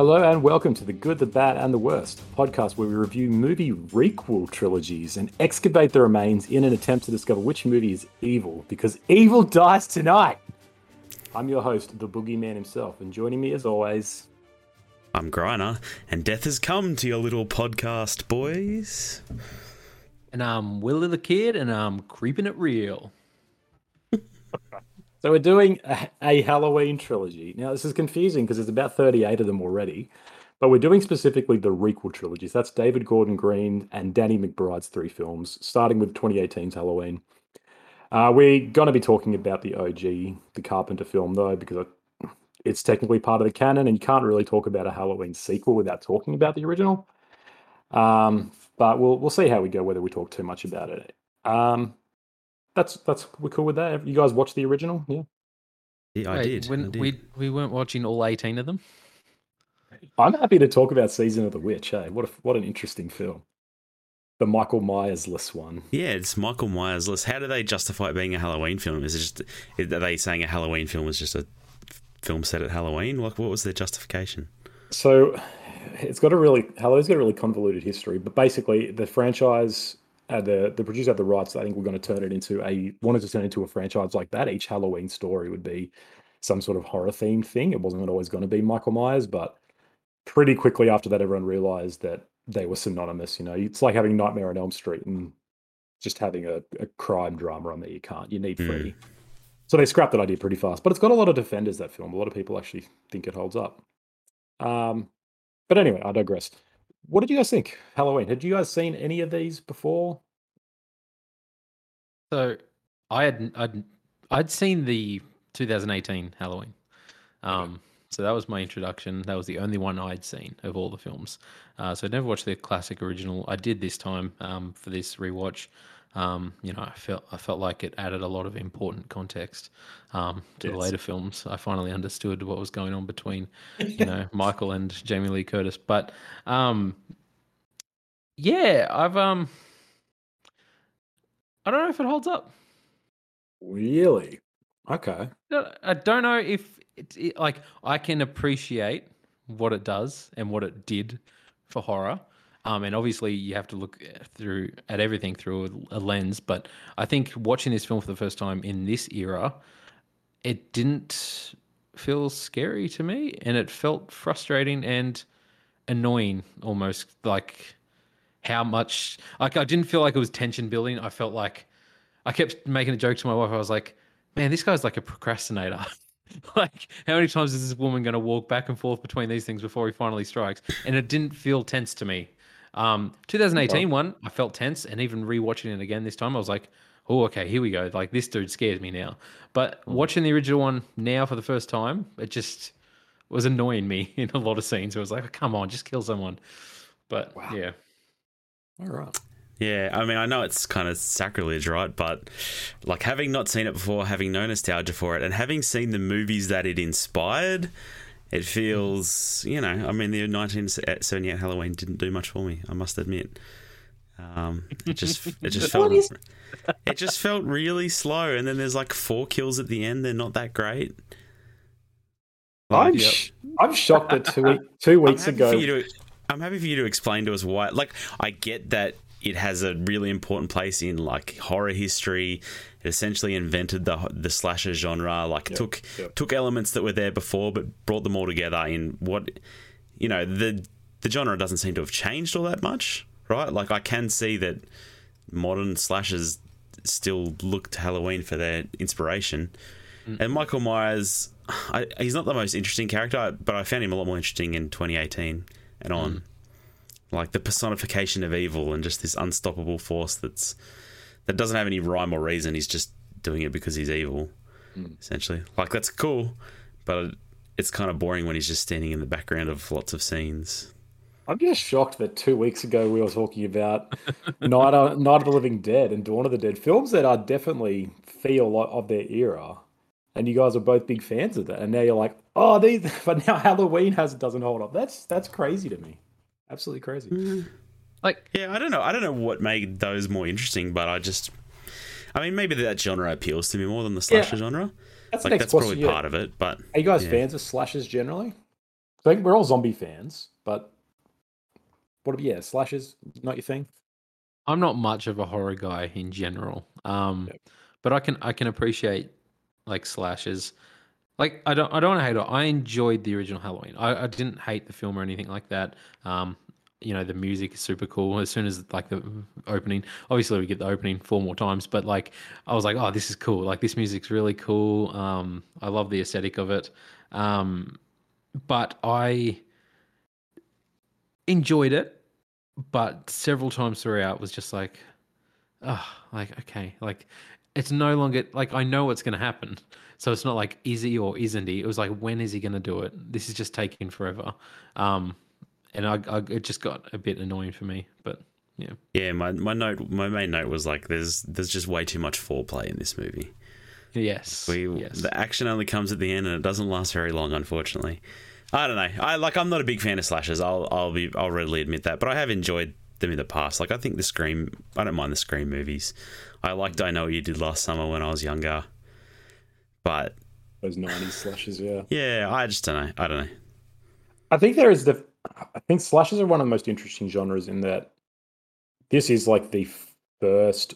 Hello and welcome to The Good, the Bad, and the Worst, a podcast where we review movie requel trilogies and excavate the remains in an attempt to discover which movie is evil, because evil dies tonight. I'm your host, the Boogeyman himself, and joining me as always. I'm Griner, and death has come to your little podcast, boys. And I'm Willie the Kid, and I'm creeping it real. So we're doing a, a Halloween trilogy. Now this is confusing because there's about 38 of them already, but we're doing specifically the requel trilogies. That's David Gordon Green and Danny McBride's three films, starting with 2018's Halloween. Uh, we're going to be talking about the OG, the Carpenter film, though, because it's technically part of the canon, and you can't really talk about a Halloween sequel without talking about the original. Um, but we'll we'll see how we go. Whether we talk too much about it. Um, that's that's we're cool with that. You guys watched the original? Yeah. Yeah, I Wait, did. When I did. we we weren't watching all eighteen of them. I'm happy to talk about Season of the Witch. Hey, what a, what an interesting film. The Michael Myers less one. Yeah, it's Michael Myers list. How do they justify it being a Halloween film? Is it just are they saying a Halloween film is just a film set at Halloween? Like, what was their justification? So it's got a really Halloween's got a really convoluted history, but basically the franchise, uh, the the producer had the rights. I think we're going to turn it into a wanted to turn it into a franchise like that. Each Halloween story would be some sort of horror themed thing. It wasn't always going to be Michael Myers, but pretty quickly after that, everyone realized that they were synonymous. You know, it's like having Nightmare on Elm Street and just having a, a crime drama on there. You can't. You need. Freddy. So they scrapped that idea pretty fast. But it's got a lot of defenders. That film. A lot of people actually think it holds up. Um, but anyway, I digress. What did you guys think? Halloween. Had you guys seen any of these before? So I had I'd I'd seen the 2018 Halloween. Um, so that was my introduction. That was the only one I'd seen of all the films. Uh, so I never watched the classic original. I did this time um, for this rewatch. Um, you know, I felt I felt like it added a lot of important context um, to the later films. I finally understood what was going on between you know Michael and Jamie Lee Curtis. But um, yeah, I've um, I don't know if it holds up. Really? Okay. I don't know if it, like I can appreciate what it does and what it did for horror. Um, and obviously you have to look uh, through at everything through a, a lens. But I think watching this film for the first time in this era, it didn't feel scary to me, and it felt frustrating and annoying almost. Like how much like I didn't feel like it was tension building. I felt like I kept making a joke to my wife. I was like, man, this guy's like a procrastinator. like, how many times is this woman going to walk back and forth between these things before he finally strikes? And it didn't feel tense to me. Um, 2018 one, I felt tense, and even rewatching it again this time, I was like, oh, okay, here we go. Like, this dude scares me now. But watching the original one now for the first time, it just was annoying me in a lot of scenes. It was like, come on, just kill someone. But Wow. yeah. All right. Yeah, I mean, I know it's kind of sacrilege, right? But like having not seen it before, having no nostalgia for it, and having seen the movies that it inspired, it feels, you know, I mean, the 1978 Halloween didn't do much for me. I must admit. Um, it just, it just felt, it just felt really slow. And then there's like four kills at the end. They're not that great. I'm Yep. sh- I'm shocked that two week, two I'm weeks ago. For you to, I'm happy for you to explain to us why. Like, I get that it has a really important place in like horror history. It essentially invented the the slasher genre. Like, took yep. took elements that were there before, but brought them all together in what you know. The the genre doesn't seem to have changed all that much, right? Like, I can see that modern slashers still look to Halloween for their inspiration. Mm. And Michael Myers, I, he's not the most interesting character, but I found him a lot more interesting in 2018 and on. Mm. Like the personification of evil and just this unstoppable force that's that doesn't have any rhyme or reason. He's just doing it because he's evil, hmm. essentially. Like that's cool, but it's kind of boring when he's just standing in the background of lots of scenes. I'm just shocked that two weeks ago we were talking about Night of, Night of the Living Dead and Dawn of the Dead, films that are definitely feel like of their era, and you guys are both big fans of that. And now you're like, oh, these, but now Halloween has doesn't hold up. That's that's crazy to me. Absolutely crazy. Hmm. Like, Yeah, I don't know. I don't know what made those more interesting, but I just, I mean, maybe that genre appeals to me more than the slasher genre. That's Like that's probably part of it, but Are you guys yeah. fans of slashers generally? I think we're all zombie fans, but what? Yeah, slashes not your thing. I'm not much of a horror guy in general, um, Yep. but I can I can appreciate like slashes. Like I don't I don't want to hate it. I enjoyed the original Halloween. I, I didn't hate the film or anything like that. Um, you know the music is super cool. As soon as like the opening, obviously we get the opening four more times, but like I was like, oh, this is cool. Like this music's really cool. Um, I love the aesthetic of it. Um, but I enjoyed it, but several times throughout was just like, oh, like okay, like it's no longer like I know what's going to happen. So it's not like is he or isn't he? It was like when is he going to do it? This is just taking forever. Um, and I, I it just got a bit annoying for me. But yeah, Yeah, my, my note, my main note was like, there's there's just way too much foreplay in this movie. yes, We yes. the action only comes at the end, and it doesn't last very long, unfortunately. I don't know. I like. I'm not a big fan of slashes. I'll I'll be I'll readily admit that, but I have enjoyed them in the past. Like I think the Scream. I don't mind the Scream movies. I liked I Know What You Did Last Summer when I was younger, but Those '90s slashes, yeah. yeah, I just don't know. I don't know. I think there is the. I think slashes are one of the most interesting genres in that this is like the first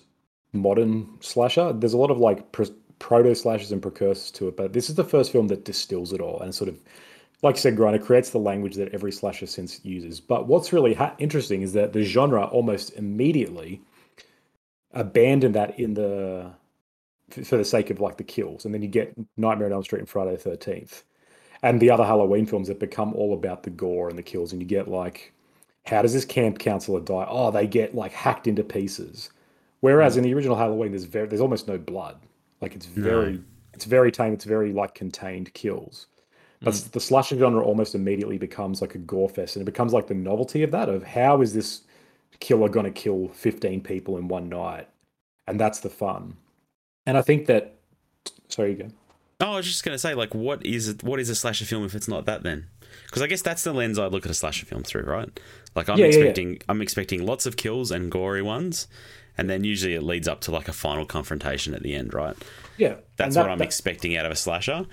modern slasher. There's a lot of like pr- proto slashers and precursors to it, but this is the first film that distills it all and sort of, like you said, Griner creates the language that every slasher since uses. But what's really ha- interesting is that the genre almost immediately abandoned that in the for the sake of like the kills, and then you get Nightmare on Elm Street and Friday the Thirteenth and the other Halloween films that become all about the gore and the kills, and you get like, how does this camp counselor die? Oh, they get like hacked into pieces. Whereas mm. in the original Halloween, there's very there's almost no blood. Like it's very it's very tame. It's very like contained kills. But mm. the slasher genre almost immediately becomes like a gore fest, and it becomes like the novelty of that of how is this killer going to kill 15 people in one night, and that's the fun. And I think that. Sorry, you go. Oh, I was just gonna say, like, what is it? What is a slasher film if it's not that then? Because I guess that's the lens I look at a slasher film through, right? Like, I'm Yeah, yeah, yeah. expecting, I'm expecting lots of kills and gory ones, and then usually it leads up to like a final confrontation at the end, right? Yeah, That's and what I'm that- expecting out of a slasher.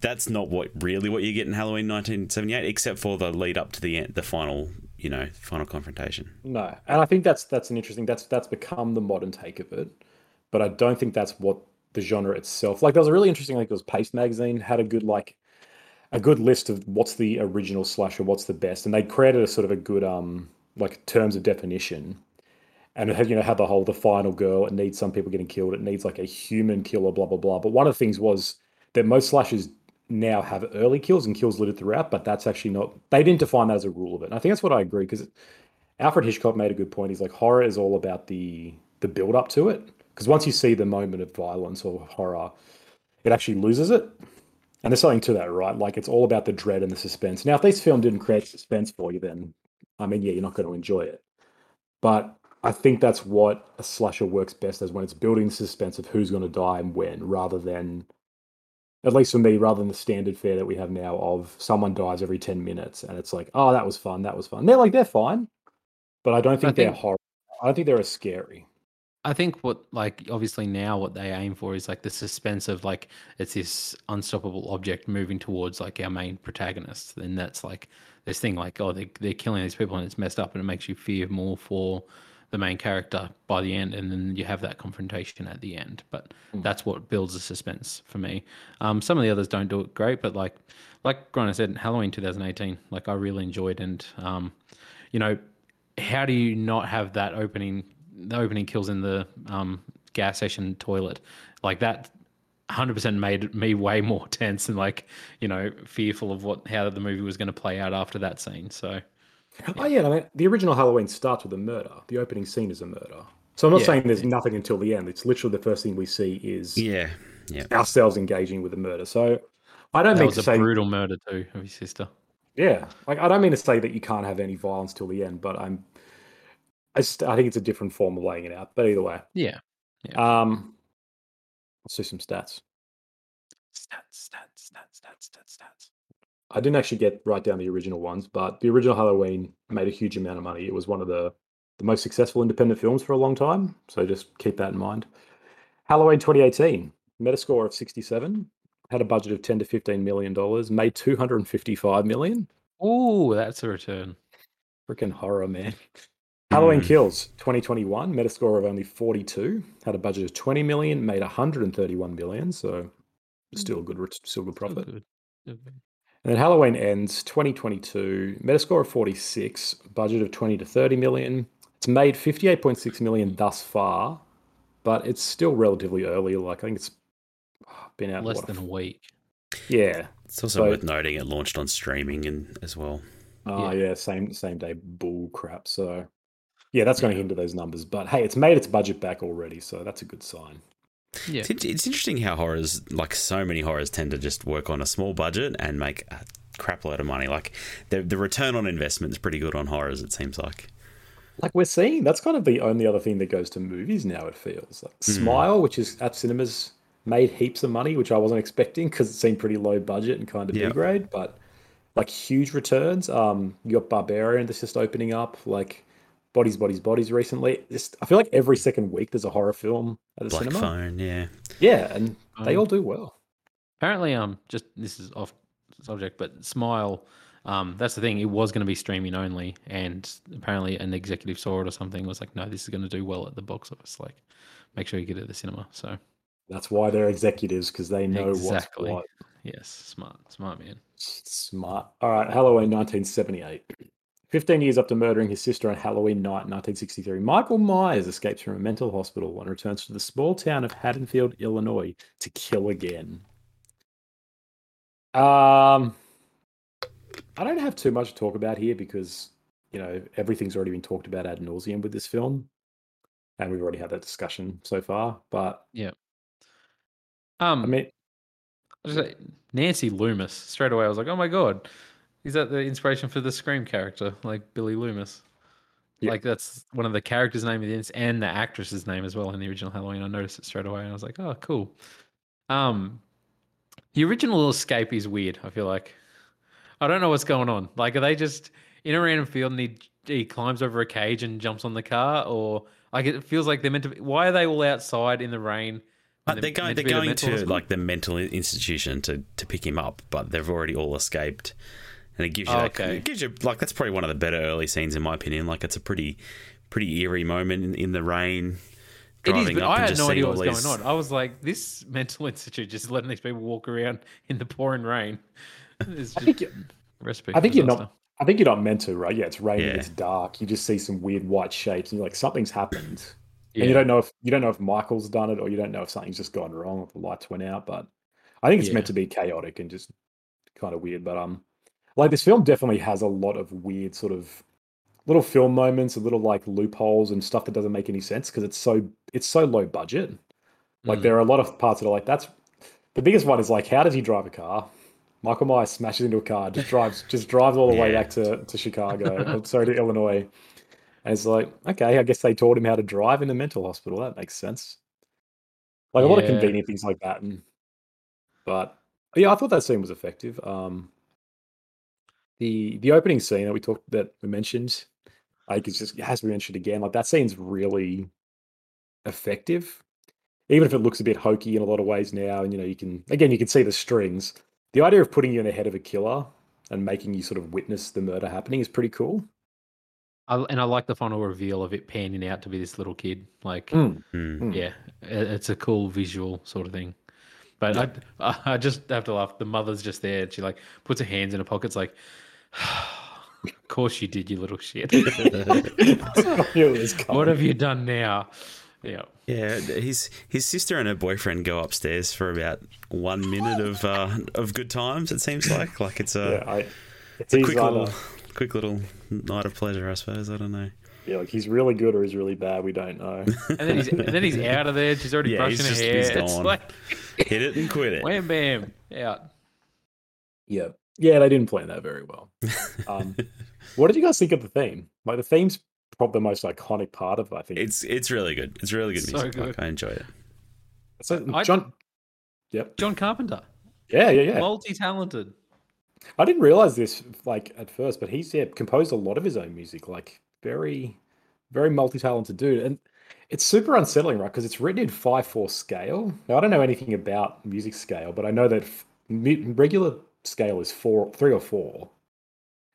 That's not what really what you get in Halloween 1978, except for the lead up to the end, the final, you know, final confrontation. No, and I think that's that's an interesting. That's that's become the modern take of it, but I don't think that's what the genre itself. Like there was a really interesting. Like it was Paste magazine had a good like a good list of what's the original slasher, what's the best, and they created a sort of a good um like terms of definition. And it had, you know, had the whole the final girl. It needs some people getting killed. It needs like a human killer, blah blah blah. But one of the things was that most slashers now have early kills and kills littered throughout, but that's actually not. They didn't define that as a rule of it. And I think that's what I agree because Alfred Hitchcock made a good point. He's like horror is all about the the build up to it because once you see the moment of violence or horror, it actually loses it. And there's something to that, right? Like it's all about the dread and the suspense. Now, if this film didn't create suspense for you, then I mean, yeah, you're not going to enjoy it. But I think that's what a slasher works best as when it's building suspense of who's going to die and when, rather than, at least for me, rather than the standard fare that we have now of someone dies every 10 minutes and it's like, oh, that was fun, that was fun. They're like, they're fine, but I don't think, they're think- horror. I don't think they're as scary. I think what like obviously now what they aim for is like the suspense of like it's this unstoppable object moving towards like our main protagonist. And that's like this thing like oh they they're killing these people and it's messed up and it makes you fear more for the main character by the end and then you have that confrontation at the end. But that's what builds the suspense for me. Um some of the others don't do it great, but like like Griner said, Halloween 2018, like I really enjoyed and um you know how do you not have that opening the opening kills in the um, gas station toilet like that 100% made me way more tense and like you know fearful of what how the movie was going to play out after that scene so Oh yeah, I mean, the original Halloween starts with a murder. The opening scene is a murder. So I'm not Yeah. saying there's nothing until the end. It's literally the first thing we see is Yeah, yeah. ourselves engaging with a murder. So I don't that mean was to a say, brutal murder too of his sister yeah, like I don't mean to say that you can't have any violence till the end, but I'm, I, just, I think it's a different form of laying it out. But either way, yeah um, let's do some stats. stats stats stats stats stats stats I didn't actually get right down the original ones, but the original Halloween made a huge amount of money. It was one of the the most successful independent films for a long time. So just keep that in mind. Halloween 2018, Metascore of 67, had a budget of 10 to 15 million dollars, made 255 million. Oh, that's a return. Freaking horror, man. Halloween Mm. Kills 2021, Metascore of only 42, had a budget of 20 million, made 131 million, so still good, ret- still good profit. Still good. And then Halloween ends 2022, Metascore of 46, budget of 20 to 30 million. It's made 58.6 million thus far, but it's still relatively early. Like I think it's been out Less what, than a week. yeah. It's also So- worth noting it launched on streaming and as well. Oh Yeah. yeah, same same day bull crap. So yeah, that's going to Yeah. hinder those numbers. But hey, it's made its budget back already, so that's a good sign. Yeah. It's, it's interesting how horrors, like so many horrors, tend to just work on a small budget and make a crap load of money. Like the the return on investment is pretty good on horrors. It seems like. Like we're seeing, that's kind of the only other thing that goes to movies now. It feels like Smile, which is at cinemas, made heaps of money, which I wasn't expecting because it seemed pretty low budget and kind of Yeah. B grade, but like huge returns. Um, you got Barbarian that's just opening up, like Bodies, Bodies, Bodies recently. Just I feel like every second week there's a horror film at the Black cinema. Phone, yeah. Yeah, and they Um, all do well. Apparently, um, just this is off subject, but Smile, um, that's the thing. It was going to be streaming only, and apparently, an executive saw it or something was like, "No, this is going to do well at the box office. Like, make sure you get it at the cinema." So, That's why they're executives because they know Exactly. what's what. yes, smart, smart man. Smart. All right, Halloween 1978. 15 years after murdering his sister on Halloween night in 1963, Michael Myers escapes from a mental hospital and returns to the small town of Haddonfield, Illinois to kill again. Um, I don't have too much to talk about here because, you know, everything's already been talked about ad nauseum with this film. And we've already had that discussion so far. But yeah. Um, I mean, I just Nancy Loomis. Straight away, I was like, "Oh my god, is that the inspiration for the Scream character, like Billy Loomis?" Like that's one of the characters' name in this, and the actress's name as well in the original Halloween. I noticed it straight away, and I was like, "Oh, cool." Um, the original escape is weird. I feel like I don't know what's going on. Like, are they just in a random field and he he climbs over a cage and jumps on the car, or like it feels like they're meant to? be... Why are they all outside in the rain? But And they're going. meant They're be going to like the mental institution to to pick him up, but they've already all escaped, and it gives you Oh, that. okay. It gives you like that's probably one of the better early scenes in my opinion. Like it's a pretty pretty eerie moment in, in the rain. It is, Driving but up I and had just no seeing idea what was these- going on. I was like, this mental institute just letting these people walk around in the pouring rain. It's I just think you- recipe. I for think you're not. I think you're not meant to, right? Yeah, it's raining, Yeah. it's dark. You just see some weird white shapes, and you're like, something's happened. Yeah. And you don't know if you don't know if Michael's done it, or you don't know if something's just gone wrong, or the lights went out. But I think it's Yeah. meant to be chaotic and just kind of weird. But um, like this film definitely has a lot of weird sort of little film moments, and little like loopholes and stuff that doesn't make any sense because it's so it's so low budget. Like Mm. there are a lot of parts that are like that's the biggest one is like how does he drive a car? Michael Myers smashes into a car, just drives just drives all the way back to, to Chicago, sorry to Illinois. And it's like, okay, I guess they taught him how to drive in a mental hospital. That makes sense. Like a lot of convenient things like that. And but yeah, I thought that scene was effective. Um the the opening scene that we talked that we mentioned, like it's just it has to be mentioned again. Like that scene's really effective even if it looks a bit hokey in a lot of ways now, and you know, you can again you can see the strings. The idea of putting you in the head of a killer and making you sort of witness the murder happening is pretty cool. I, and I like the final reveal of it panning out to be this little kid. Like, Mm. Mm. yeah, it- it's a cool visual sort of thing. But I, I, I just have to laugh. The mother's just there, and she like puts her hands in her pockets, like, "Of course you did, you little shit. I knew it was what have you done now?" Yeah. Yeah, his his sister and her boyfriend go upstairs for about one minute of uh, of good times. It seems like like it's a, Yeah, I, it's a quick either- little quick little night of pleasure, I suppose. I don't know. yeah, like he's really good or he's really bad. We don't know. And then he's and then he's out of there. She's already Yeah, brushing he's her just- hair. he's It's gone. like Hit it and quit it. wham bam out. yeah, yeah, they didn't plan that very well. Um, what did you guys think of the theme? Like the theme's probably the most iconic part of. it, I think It's it's really good. It's really good So music. good. Like, I enjoy it. so, I- John. Yep. John Carpenter, Yeah, yeah, yeah. multi-talented. I didn't realize this like at first, but he's yeah composed a lot of his own music. Like very, very multi-talented dude, and it's super unsettling, right? Because it's written in five four scale. Now I don't know anything about music scale, but I know that f- regular scale is four, three or four,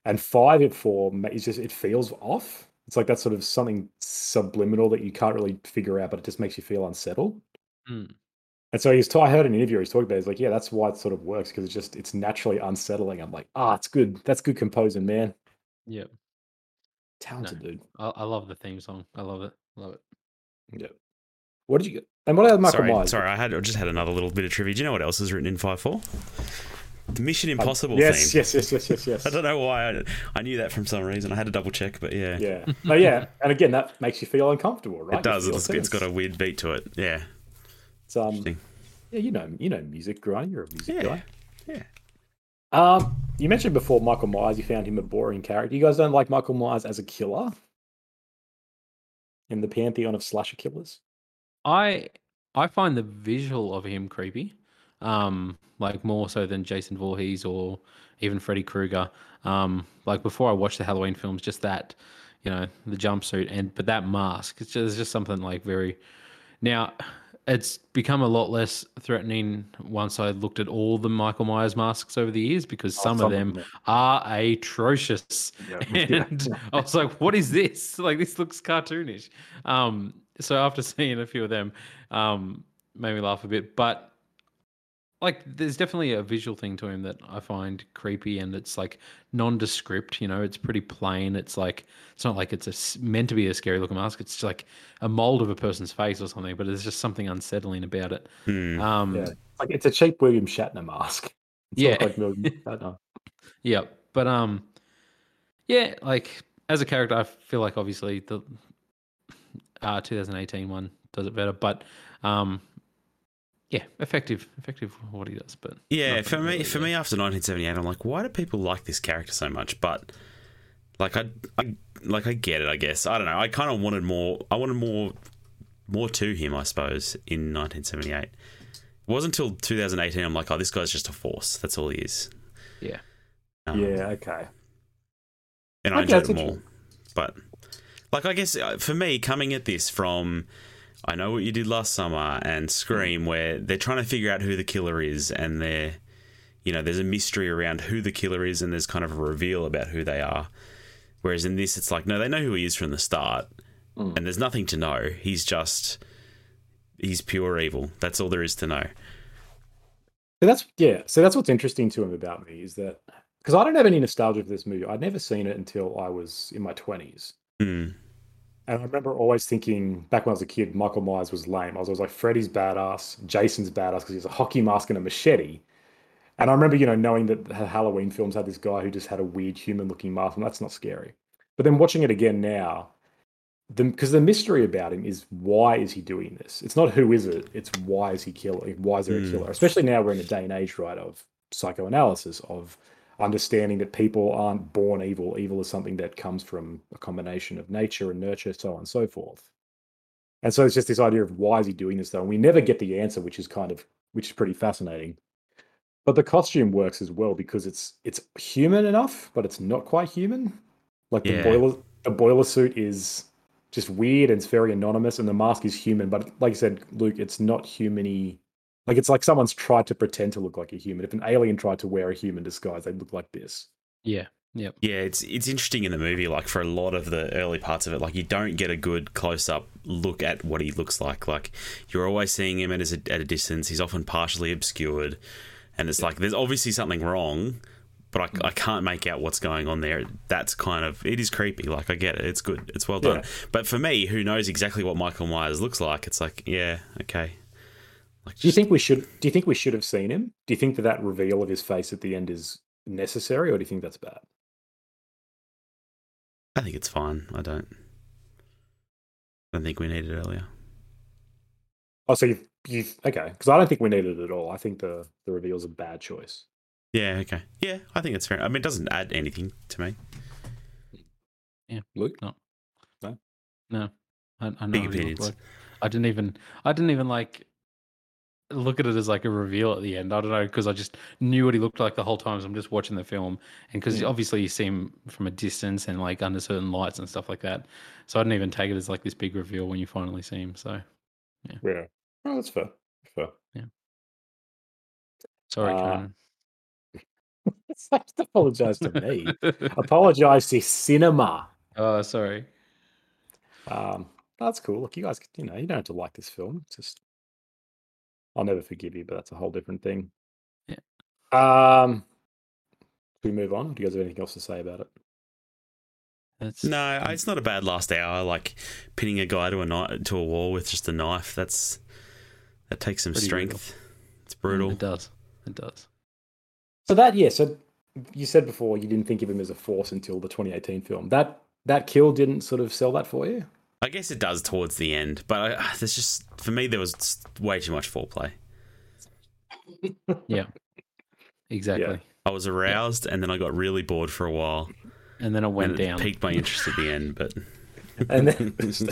and five and four ma- it's just it feels off. It's like that sort of something subliminal that you can't really figure out, but it just makes you feel unsettled. Mm. And so he's. T- I heard an interview. He's talking about. He's like, yeah, that's why it sort of works because it's just it's naturally unsettling. I'm like, ah, it's good. That's good composing, man. Yeah, Talented dude. I, I love the theme song. I love it. Love it. Yeah. What did you get? And what about Michael sorry, Myers? sorry, I had I just had another little bit of trivia. Do you know what else is written in five four? The Mission Impossible Yes, theme. yes, yes, yes, yes, yes. I don't know why I, I knew that from some reason. I had to double check, but yeah, Yeah. No, yeah. And again, that makes you feel uncomfortable, right? it does. It's, it's got a weird beat to it. Yeah, It's, um, interesting. yeah, you know, you know music, Grant. You're a music Yeah, guy. yeah. Um, you mentioned before Michael Myers. You found him a boring character. You guys don't like Michael Myers as a killer in the pantheon of slasher killers. I I find the visual of him creepy, um, like more so than Jason Voorhees or even Freddy Krueger. Um, like before I watched the Halloween films, just that, you know, the jumpsuit and but that mask, it's just, it's just something like very. Now, it's become a lot less threatening once I looked at all the Michael Myers masks over the years because Oh, some, some of them them, are atrocious. Yeah. And I was like, what is this? Like, this looks cartoonish. Um, so after seeing a few of them, um, made me laugh a bit. But like, there's definitely a visual thing to him that I find creepy, and it's like nondescript. You know, it's pretty plain. It's like it's not like it's a, s- meant to be a scary looking mask. It's just like a mold of a person's face or something. But there's just something unsettling about it. Hmm. Um, Yeah. Like it's a cheap William Shatner mask. It's Yeah. not like William Shatner. Yeah, but um, yeah, like as a character, I feel like obviously the uh 2018 one does it better, but um, yeah, effective, effective what he does. But Yeah, for me, really for there. me, after 1978, I'm like, why do people like this character so much? But like, I, I like, I get it. I guess I don't know. I kind of wanted more. I wanted more, more to him. I suppose in 1978. It wasn't until 2018 I'm like, oh, this guy's just a force. That's all he is. yeah, Um, Yeah. Okay. and I Okay, enjoyed it more. But like, I guess uh, for me, coming at this from. I know what you did last summer and Scream, where they're trying to figure out who the killer is, and they're, you know, there's a mystery around who the killer is, and there's kind of a reveal about who they are. Whereas in this, it's like, no, they know who he is from the start, Mm. and there's nothing to know. He's just, he's pure evil. That's all there is to know. So that's yeah. So that's what's interesting to him about me is that because I don't have any nostalgia for this movie. I'd never seen it until I was in my twenties. Hmm. And I remember always thinking back when I was a kid, Michael Myers was lame. I was always like, Freddy's badass, Jason's badass because he has a hockey mask and a machete. And I remember, you know, knowing that the Halloween films had this guy who just had a weird human-looking mask, and that's not scary. But then watching it again now, because the, mystery about him is why is he doing this? It's not who is it; it's why is he killing? Why is there a Mm. killer? Especially now we're in a day and age, right, of psychoanalysis, of understanding that people aren't born evil. Evil is something that comes from a combination of nature and nurture, so on and so forth. And so it's just this idea of why is he doing this though? And we never get the answer, which is kind of which is pretty fascinating. But the costume works as well because it's it's human enough, but it's not quite human. Like the boiler the boiler suit is just weird and it's very anonymous, and the mask is human, but like I said, Luke, it's not humany. Like it's like someone's tried to pretend to look like a human. If an alien tried to wear a human disguise, they'd look like this. yeah, yep, Yeah, it's it's interesting in the movie. Like for a lot of the early parts of it, like you don't get a good close up look at what he looks like. Like you're always seeing him at a, at a distance. He's often partially obscured, and it's like there's obviously something wrong, but I, mm. I can't make out what's going on there. That's kind of it is creepy. Like I get it. It's good. It's well done. Yeah. But for me, who knows exactly what Michael Myers looks like, it's like yeah, okay. Like Do you think we should? Do you think we should have seen him? Do you think that that reveal of his face at the end is necessary, or do you think that's bad? I think it's fine. I don't. I don't think we need it earlier. Oh, so you you okay? Because I don't think we needed it at all. I think the the reveal's a bad choice. Yeah, okay. Yeah, I think it's fair. I mean, it doesn't add anything to me. Yeah, Luke, no, No? no, I, I know Big what opinions. like. I didn't even, I didn't even like look at it as like a reveal at the end. I don't know because I just knew what he looked like the whole time. So I'm just watching the film, and because Mm. obviously you see him from a distance and like under certain lights and stuff like that. So I didn't even take it as like this big reveal when you finally see him. So yeah, oh, that's fair. Fair. Yeah. Sorry, Uh, Conan. Just apologize to me. apologize to cinema. oh, sorry. Um, that's cool. Look, you guys, you know, you don't have to like this film. It's just, I'll never forgive you, but that's a whole different thing. Yeah. Um, should we move on? Do you guys have anything else to say about it? That's No, it's not a bad last hour. Like pinning a guy to a knife, to a wall with just a knife. That's that takes some Pretty strength. It's brutal. It does. It does. So that, yeah. So you said before you didn't think of him as a force until the 2018 film. That that kill didn't sort of sell that for you. I guess it does towards the end, but I, there's just for me there was way too much foreplay. Yeah. Exactly. I was aroused and then I got really bored for a while. And then it went and it down. piqued my interest at the end, but And then just,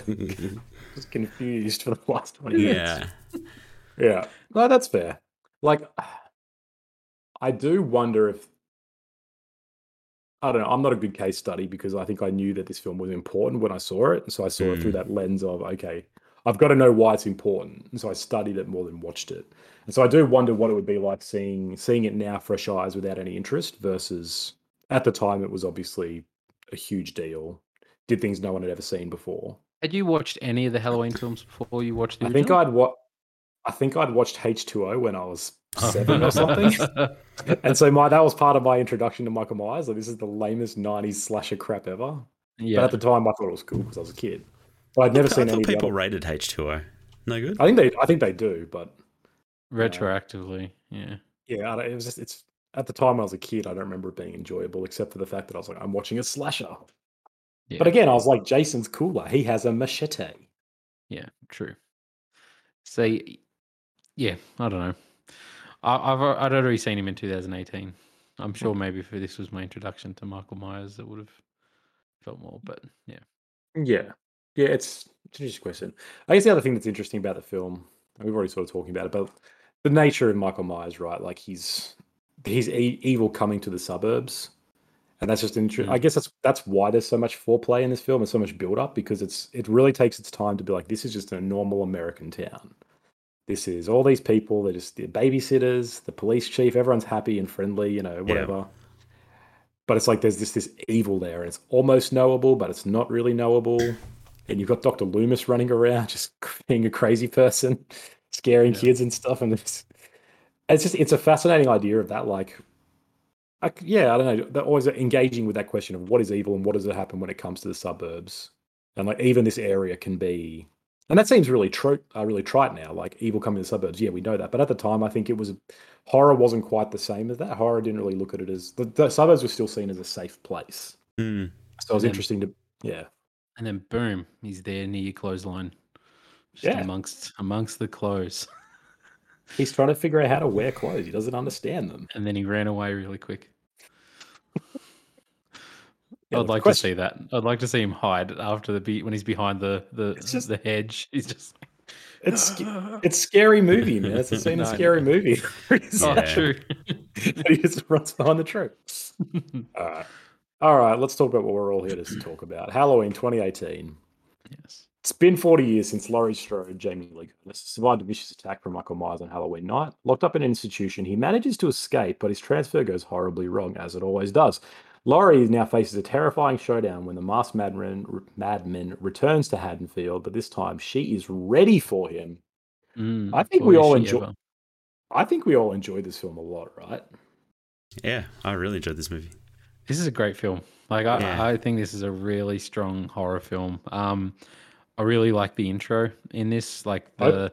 just confused for the last 20 minutes. yeah, Yeah. No, that's fair. Like, I do wonder if. I don't know. I'm not a good case study because I think I knew that this film was important when I saw it. And so I saw it through mm. that lens of, okay, I've got to know why it's important. And so I studied it more than watched it. And so I do wonder what it would be like seeing seeing it now fresh eyes without any interest versus at the time it was obviously a huge deal. Did things no one had ever seen before. Had you watched any of the Halloween films before you watched the I think? I'd what I think I'd watched H2O when I was oh. seven or something. and so my that was part of my introduction to Michael Myers. Like this is the lamest '90s slasher crap ever. But at the time, I thought it was cool because I was a kid. But I'd never I seen thought any. Of people rated H2O. No good. I think they, I think they do, but Retroactively. Yeah. yeah, I don't, it was just it's at the time I was a kid. I don't remember it being enjoyable, except for the fact that I was like, I'm watching a slasher. Yeah. But again, I was like, Jason's cooler. He has a machete. Yeah, true. See, yeah, I don't know. I, I've I'd already seen him in 2018. I'm sure mm. maybe if this was my introduction to Michael Myers, it would have felt more. But yeah, Yeah, yeah, it's, it's an interesting question. I guess the other thing that's interesting about the film, and we've already sort of talking about it, but the nature of Michael Myers, right? Like he's he's e- evil coming to the suburbs, and that's just interesting. I mm. guess that's that's why there's so much foreplay in this film and so much build up because it's it really takes its time to be like this is just a normal American town. This is all these people. They're just the babysitters, the police chief. Everyone's happy and friendly, you know, whatever but it's like there's this this evil there, and it's almost knowable, but it's not really knowable. And you've got Doctor Loomis running around, just being a crazy person, scaring kids and stuff. And it's it's just it's a fascinating idea of that. Like, I, yeah, I don't know. They're always engaging with that question of what is evil and what does it happen when it comes to the suburbs, and like even this area can be. And that seems really true, uh, really trite now. Like evil coming to the suburbs, yeah, we know that. But at the time, I think it was horror wasn't quite the same as that. Horror didn't really look at it as the, the suburbs were still seen as a safe place. Hmm. So it was Yeah. interesting to, yeah, and then boom, he's there near your clothesline, just Yeah. amongst amongst the clothes, he's trying to figure out how to wear clothes. He doesn't understand them. and then he ran away really quick. Yeah, I'd like question- to see that. I'd like to see him hide after the beat when he's behind the the It's just- the hedge. He's just It's it's scary movie, man. It's the same No, I scary movie. He's oh, Yeah. true. he just runs behind the troop. All right, all right. Let's talk about what we're all here to talk about. Halloween 2018. yes. It's been 40 years since Laurie Strode, Jamie Lee Curtis, survived a vicious attack from Michael Myers on Halloween night. Locked up in an institution, he manages to escape, but his transfer goes horribly wrong, as it always does. Laurie now faces a terrifying showdown when the masked madman, madman returns to Haddonfield, but this time she is ready for him. Mm, I think we all enjoy- ever. I think we all enjoyed this film a lot, right? Yeah, I really enjoyed this movie. This is a great film. Like I, Yeah. I think this is a really strong horror film. Um, I really like the intro in this. Like Oh.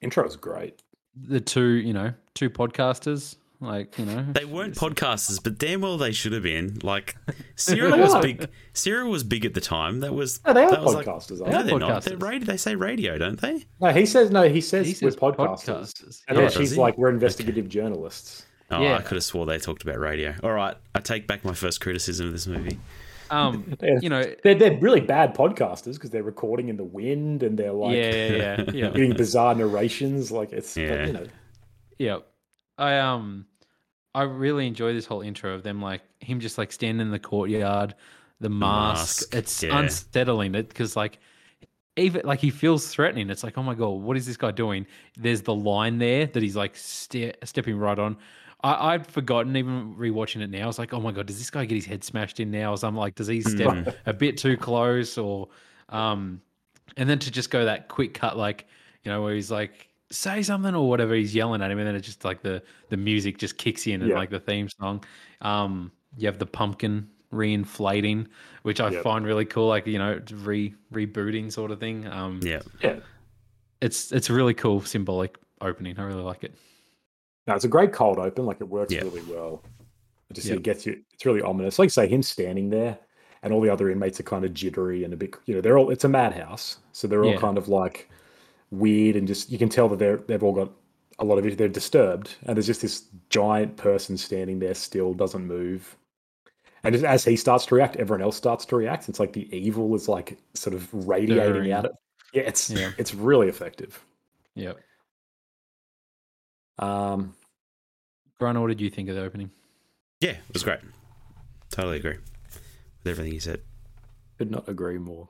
intro is great. the two, you know, two podcasters. Like you know, They weren't podcasters, but damn well they should have been. Like Serial was big. Serial was big at the time. That was No, they are that was like- podcasters, no, aren't they? they're not. They're radio. They say radio, don't they? No, he says no. He says, He we're podcasters, podcasters. and Yeah. then Oh, she's he? like, "We're investigative journalists." Oh, Yeah. I could have swore they talked about radio. All right, I take back my first criticism of this movie. um, you know, They're they're really bad podcasters because they're recording in the wind and they're like yeah, yeah, yeah, yeah. getting bizarre narrations. Like it's, but, Yeah. you know, Yeah. I um I really enjoy this whole intro of them like him just like standing in the courtyard, the mask. mask, It's yeah. unsettling it because like even like he feels threatening. It's like, oh my god, what is this guy doing? There's the line there that he's like ste- stepping right on. I, I'd forgotten even rewatching it now. I was like, oh my god, does this guy get his head smashed in now? Or something like, does he step a bit too close? Or, um, and then to just go that quick cut, like you know, where he's like, say something or whatever, he's yelling at him, and then it's just like the the music just kicks in and Yeah. like the theme song. Um, you have the pumpkin reinflating, which I Yep. find really cool, like you know, re rebooting sort of thing. Um, Yeah. Yeah. it's it's a really cool symbolic opening. I really like it. No, it's a great cold open. Like it works Yeah. really well. It just Yeah. it gets you. It's really ominous. Like say him standing there, and all the other inmates are kind of jittery and a bit. You know, they're all. It's a madhouse, so they're all Yeah. kind of like weird and just. You can tell that they're they've all got a lot of it. They're disturbed, and there's just this giant person standing there still, doesn't move. And just as he starts to react, everyone else starts to react. It's like the evil is like sort of radiating out. Of, yeah, it's Yeah. it's really effective. Yep. Um, Brian, what did you think of the opening? Yeah, it was great. Totally agree with everything you said. Could not agree more.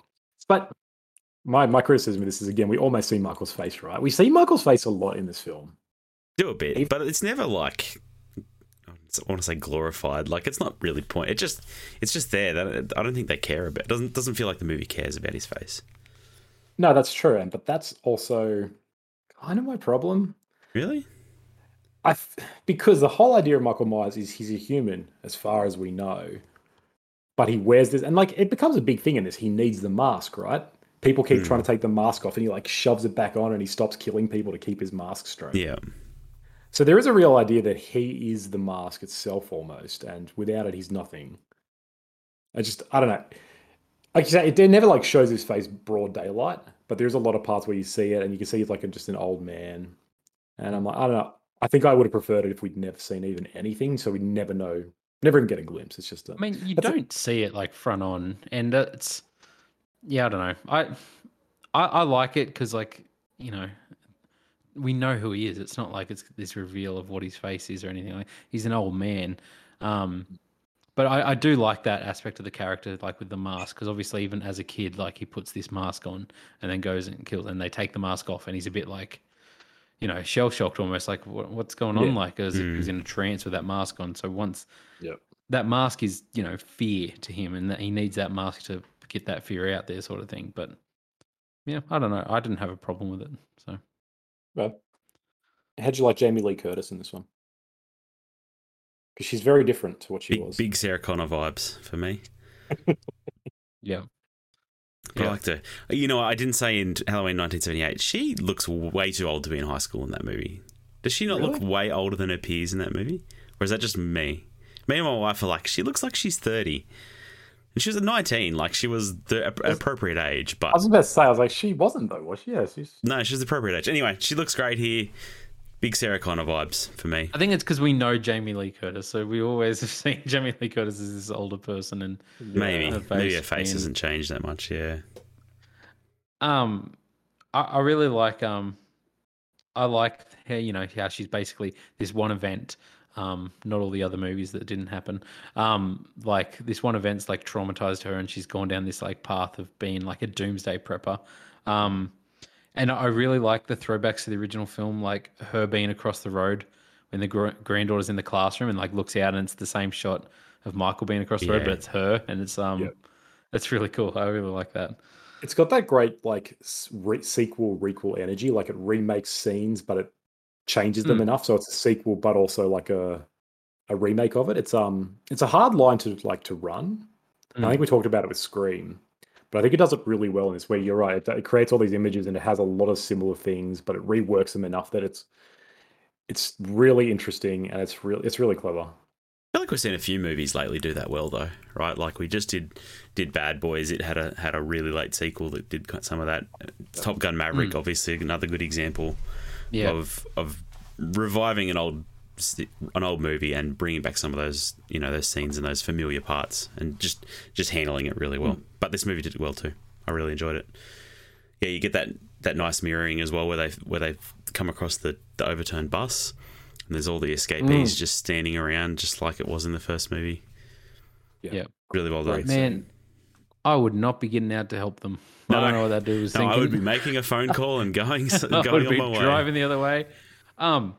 But my my criticism of this is again, we almost see Michael's face, right? We see Michael's face a lot in this film. Do a bit, but it's never like I want to say glorified. Like it's not really point. It just it's just there. That I don't think they care about. It doesn't doesn't feel like the movie cares about his face. No, that's true, and but that's also kind of my problem. Really? I because the whole idea of Michael Myers is he's a human as far as we know, but he wears this, and like it becomes a big thing in this. He needs the mask, right? People keep Hmm. trying to take the mask off, and he like shoves it back on, and he stops killing people to keep his mask straight. Yeah. So there is a real idea that he is the mask itself almost, and without it, he's nothing. I just, I don't know. Like you say, it never like shows his face broad daylight, but there's a lot of parts where you see it, and you can see he's like a, just an old man. And I'm like, I don't know. I think I would have preferred it if we'd never seen even anything, so we'd never know, never even get a glimpse. It's just, a, I mean, you don't see it like front on, and uh, it's yeah, I don't know. I I, I like it because like you know we know who he is. It's not like it's this reveal of what his face is or anything like. He's an old man, um, but I, I do like that aspect of the character, like with the mask, because obviously even as a kid, like he puts this mask on and then goes and kills, and they take the mask off, and he's a bit like. You know, shell shocked almost like what, what's going on? Yeah. Like, as if he's in a trance with that mask on. So once Yep. that mask is you know fear to him and that he needs that mask to get that fear out there sort of thing but yeah i don't know i didn't have a problem with it so Well, how'd you like Jamie Lee Curtis in this one? Because she's very different to what she Big, was. big Sarah Connor vibes for me. yeah But I Yeah. liked her. You know, I didn't say in Halloween 1978. She looks way too old to be in high school in that movie. Does she not look way older than her peers in that movie? Or is that just me? Me and my wife are like, she looks like she's 30. And she was 19, like she was the ap- appropriate age, but I was about to say, I was like, she wasn't though, was she? Yeah, she's. no, she's the appropriate age. Anyway, she looks great here. Big Sarah Connor vibes for me. i think it's because we know jamie lee curtis so we always have seen jamie lee curtis as this older person and Maybe. her Maybe face her face being- hasn't changed that much, yeah. um I, I really like um i like how you know how she's basically this one event um not all the other movies that didn't happen. Um like this one event's like traumatized her and she's gone down this like path of being like a doomsday prepper. Um and i really like the throwbacks to the original film like her being across the road when the gr- granddaughter's in the classroom and like looks out and it's the same shot of michael being across the road but it's her and it's um Yep. it's really cool. I really like that. It's got that great like re- sequel requel energy. Like it remakes scenes, but it changes them Mm. enough so it's a sequel, but also like a a remake of it. It's um it's a hard line to like to run. And I Mm. think we talked about it with Scream, but I think it does it really well in this. Where you're right, it, it creates all these images and it has a lot of similar things, but it reworks them enough that it's it's really interesting and it's really it's really clever. I feel like we've seen a few movies lately do that well, though, right? Like we just did did Bad Boys. It had a had a really late sequel that did some of that. Top Gun Maverick, obviously, another good example yeah of of reviving an old an old movie and bringing back some of those you know those scenes and those familiar parts and just just handling it really well. Mm. But this movie did it well too. I really enjoyed it. Yeah, you get that that nice mirroring as well, where they where they come across the the overturned bus. And there's all the escapees mm. just standing around, just like it was in the first movie. Yeah. Really well done. Great. Man, I would not be getting out to help them. I don't know what that dude was No, thinking. I would be making a phone call and going I going would on be my way. driving the other way. Um,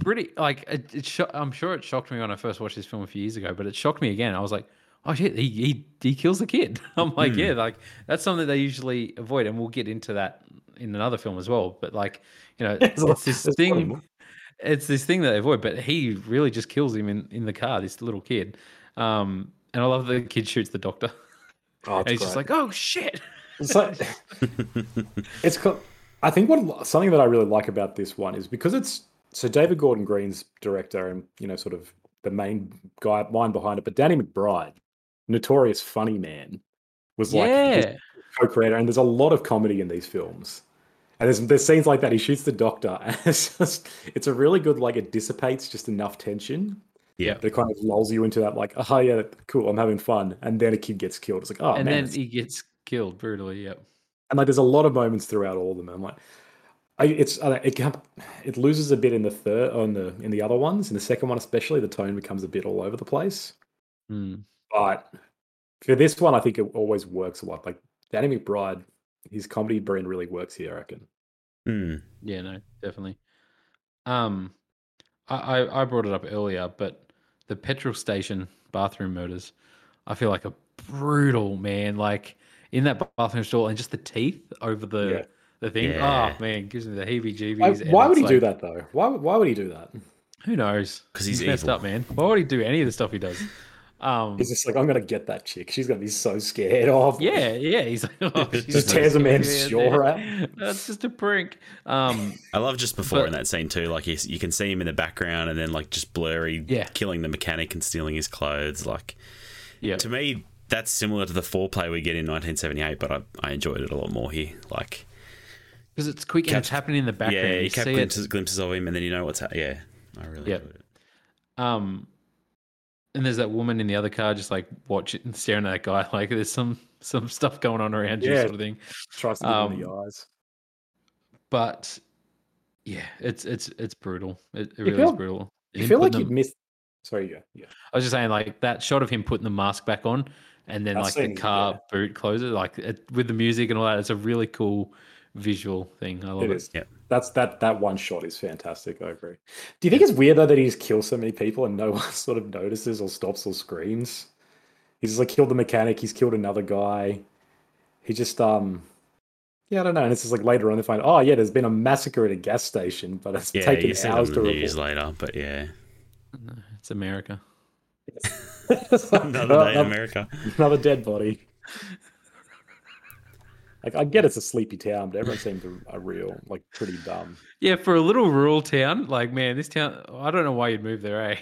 pretty like it, it sho- I'm sure it shocked me when I first watched this film a few years ago, but it shocked me again. I was like, oh shit, he he, he kills the kid. I'm like, Hmm. yeah, like that's something they usually avoid, and we'll get into that in another film as well. But like, you know, There's a- it's this there's plenty thing. more. It's this thing that they avoid, but he really just kills him in, in the car. This little kid, um, and I love the kid shoots the doctor, Oh, and he's just like, oh shit. It's like it's. co- I think what something that I really like about this one is because it's so David Gordon Green's director and you know sort of the main guy mind behind it, but Danny McBride, notorious funny man, was like yeah, co-creator, and there's a lot of comedy in these films. And there's there's scenes like that. He shoots the doctor, and it's just it's a really good like it dissipates just enough tension Yeah. that kind of lulls you into that like oh yeah cool I'm having fun, and then a kid gets killed. It's like oh and man, then he gets killed brutally. Yep. and like there's a lot of moments throughout all of them. I'm like, I, it's I it can, it loses a bit in the third on the in the other ones. In the second one, especially, the tone becomes a bit all over the place. Mm. But for this one, I think it always works a lot. Like Danny McBride, his comedy brain really works here. I reckon. Hmm. Yeah, no, definitely. Um, I, I I brought it up earlier, but the petrol station bathroom murders, I feel like a brutal man. Like in that bathroom stall, and just the teeth over the Yeah. the thing. Yeah. Oh man, gives me the heebie-jeebies. Like, why would it's he do that though? Why why would he do that? Who knows? Because he's messed evil. up, man. Why would he do any of the stuff he does? Um, He's just like, I'm gonna get that chick. She's gonna be so scared of. yeah, yeah. He's like, oh, she's Just so tears a man's scary out jaw out. That's just a prank. Um, I love just before But- in that scene too. Like you, you can see him in the background, and then like just blurry, Yeah. killing the mechanic and stealing his clothes. Like yeah, to me, that's similar to the foreplay we get in 1978, but I, I enjoyed it a lot more here. Like because it's quick and it's happening in the background. yeah, you you catch see glimpses, glimpses of him, and then you know what's happening. Yeah, I really Yep. enjoyed it. Um, and there's that woman in the other car just like watching and staring at that guy like there's some some stuff going on around you sort of thing. Tries to give the Um, eyes. But yeah, it's it's it's brutal. It, it really feel- is brutal. You feel like you'd them- miss. Sorry, yeah, yeah. I was just saying like that shot of him putting the mask back on and then That like the car yeah. boot closes like it, with the music and all that. It's a really cool visual thing. I love It it. is. Yeah. That's that that one shot is fantastic. I agree. Do you think it's weird though that he just kills so many people and no one sort of notices or stops or screams? He's just like killed the mechanic. He's killed another guy. He just um, yeah, I don't know. And it's just like later on they find oh yeah, there's been a massacre at a gas station, but it's Yeah, taken you on hours the to news report. later, but yeah, It's America. another day in Another- America. Another dead body. Like I get it's a sleepy town, but everyone seems a, a real like pretty dumb. Yeah, for a little rural town, like man, this town. I don't know why you'd move there, eh?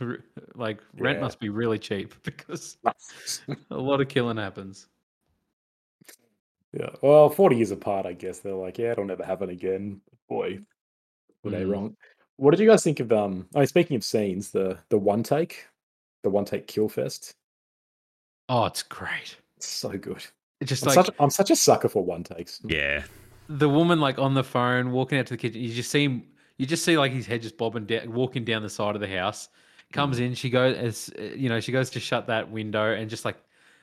Like rent Yeah. must be really cheap because a lot of killing happens. Yeah. Well, 40 years apart, I guess they're like, yeah, it'll never happen again. Boy, were they Mm. wrong. What did you guys think of um I mean speaking of scenes, the the one take, the one take kill fest. Oh, it's great. It's so good. It's just I'm like such I'm such a sucker for one takes. Yeah, the woman like on the phone walking out to the kitchen. You just see him. You just see like his head just bobbing down, walking down the side of the house. Comes Mm. in. She goes as you know. She goes to shut that window and just like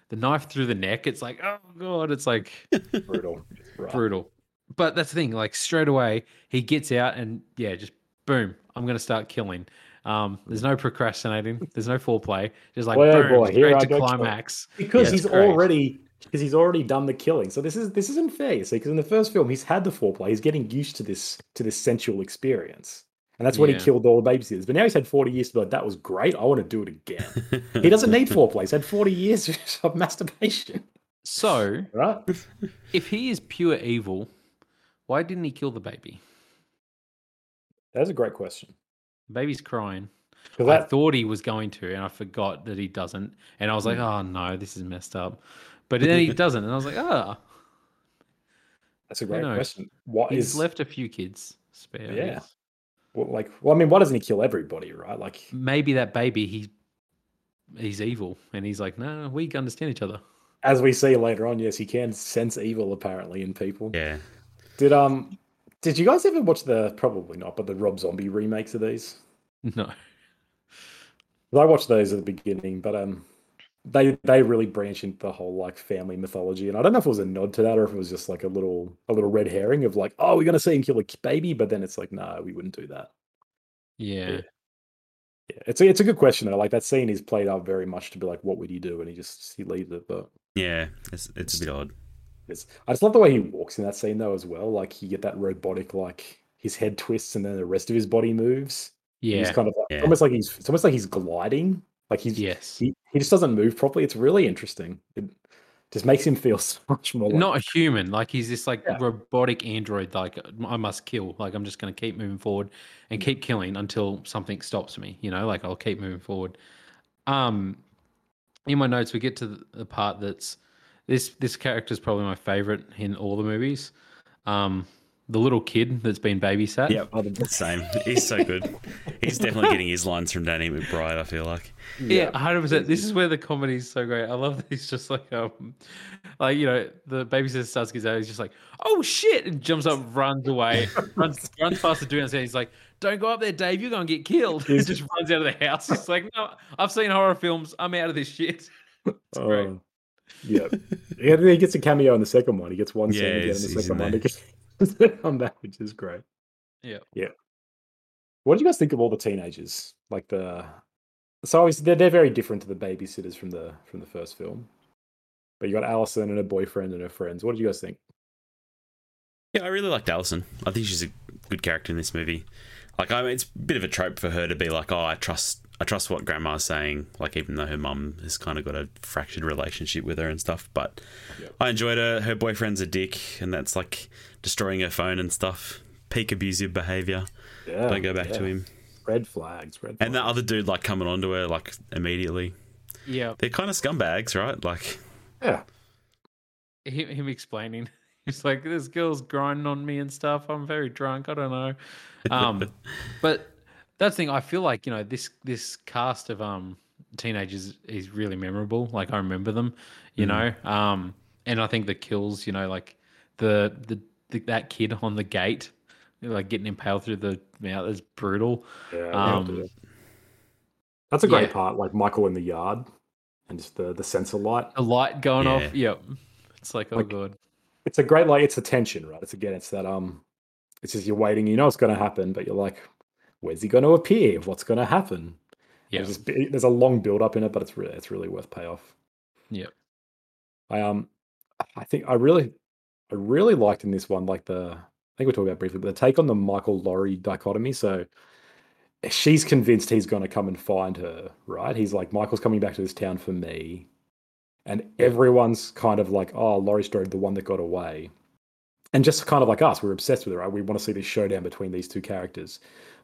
the knife through the neck. It's like oh god. It's like Brutal. It's brutal. But that's the thing. Like straight away, he gets out and yeah, just boom. I'm gonna start killing. Um, there's no procrastinating. There's no foreplay. Just like Boy, oh boom, boy, here straight I to go kill. climax. Because Yeah, he's great. already because he's already done the killing. So this is this isn't fair, you see, because in the first film he's had the foreplay, he's getting used to this to this sensual experience. And that's when Yeah. he killed all the babysitters. But now he's had 40 years to be like, that was great. I want to do it again. he doesn't need foreplay. He's had 40 years of masturbation. So Right? if he is pure evil, why didn't he kill the baby? That's a great question. The baby's crying. 'Cause I thought he was going to, and I forgot that he doesn't. And I was like, hmm. oh no, this is messed up. But then he doesn't, and I was like, ah, that's a great knows? question. What he's is left a few kids spare. Yeah. well, like well, I mean, why doesn't he kill everybody, right? Like Maybe that baby, he he's evil, and he's like, no, no, we understand each other. as we see later on, yes, he can sense evil apparently in people. yeah. Did um did you guys ever watch the probably not, but the Rob Zombie remakes of these? No. I watched those at the beginning, but um, they they really branch into the whole like family mythology, and I don't know if it was a nod to that or if it was just like a little a little red herring of like, oh, we're gonna see him kill a baby, but then it's like, no, we wouldn't do that. Yeah. Yeah. Yeah, it's a, it's a good question though. Like that scene is played up very much to be like, what would he do? And he just he leaves it. But Yeah, it's it's a bit odd. it's, I just love the way he walks in that scene though as well. Like you get that robotic like his head twists and then the rest of his body moves. Yeah. He's kind of like, Yeah. almost like he's it's almost like he's gliding. Like he's yes. he, he just doesn't move properly. It's really interesting. It just makes him feel so much more like Not a human. Like he's this like Yeah. robotic android. Like I must kill. Like I'm just going to keep moving forward and keep killing until something stops me. You know, like I'll keep moving forward. Um, in my notes, we get to the, the part that's this. This character is probably my favorite in all the movies. Um, the little kid that's been babysat. Yep, same. He's so good. He's definitely getting his lines from Danny McBride. I feel like. Yeah, hundred percent. This is where the comedy is so great. I love that he's just like um, like you know, the babysitter starts gets out. He's just like, "Oh shit!" and jumps up, runs away, runs runs past the dude and he's like, "Don't go up there, Dave. You're gonna get killed." He just runs out of the house. He's like, "No, I've seen horror films. I'm out of this shit." It's great. Oh, yeah. yeah, he gets a cameo in the second one. He gets one scene Yeah, again in the second in one. There. He gets on that, which is great. Yeah. Yeah. What do you guys think of all the teenagers? Like the so obviously they're they're very different to the babysitters from the from the first film. But you got Allison and her boyfriend and her friends. What did you guys think? Yeah, I really liked Allison. I think she's a good character in this movie. Like, I mean, it's a bit of a trope for her to be like, "Oh, I trust, I trust what Grandma's saying." Like, even though her mum has kind of got a fractured relationship with her and stuff. But Yep. I enjoyed her. Her boyfriend's a dick, and that's like destroying her phone and stuff. Peak abusive behavior. Yeah. Don't go back to him. Red flags, red And that other dude like coming onto her like immediately. Yeah, They're kind of scumbags, right? Like, Yeah. him, him explaining. He's like, "This girl's grinding on me and stuff. I'm very drunk. I don't know." Um, but that's the thing. I feel like you know this this cast of um teenagers is really memorable. Like I remember them, you know. Um, and I think the kills, you know, like the the, the that kid on the gate, like getting impaled through the mouth is brutal. Yeah, Um, that's a great yeah. part. Like Michael in the yard and just the the sensor light. a light going Yeah. off. Yep. It's like, oh Like- god. It's a great like it's the tension, right? It's again, it's that um, it's just you're waiting, you know it's going to happen, but you're like, where's he going to appear? What's going to happen? Yeah. There's, there's a long build up in it, but it's really it's really worth payoff. Yeah, I um, I think I really, I really liked in this one like the I think we talked about briefly, but the take on the Michael Laurie dichotomy. So eh, she's convinced he's going to come and find her, right? He's like, Michael's coming back to this town for me, and everyone's kind of like, oh, Laurie Strode, the one that got away, and just kind of like us, we're obsessed with her. Right? We want to see this showdown between these two characters.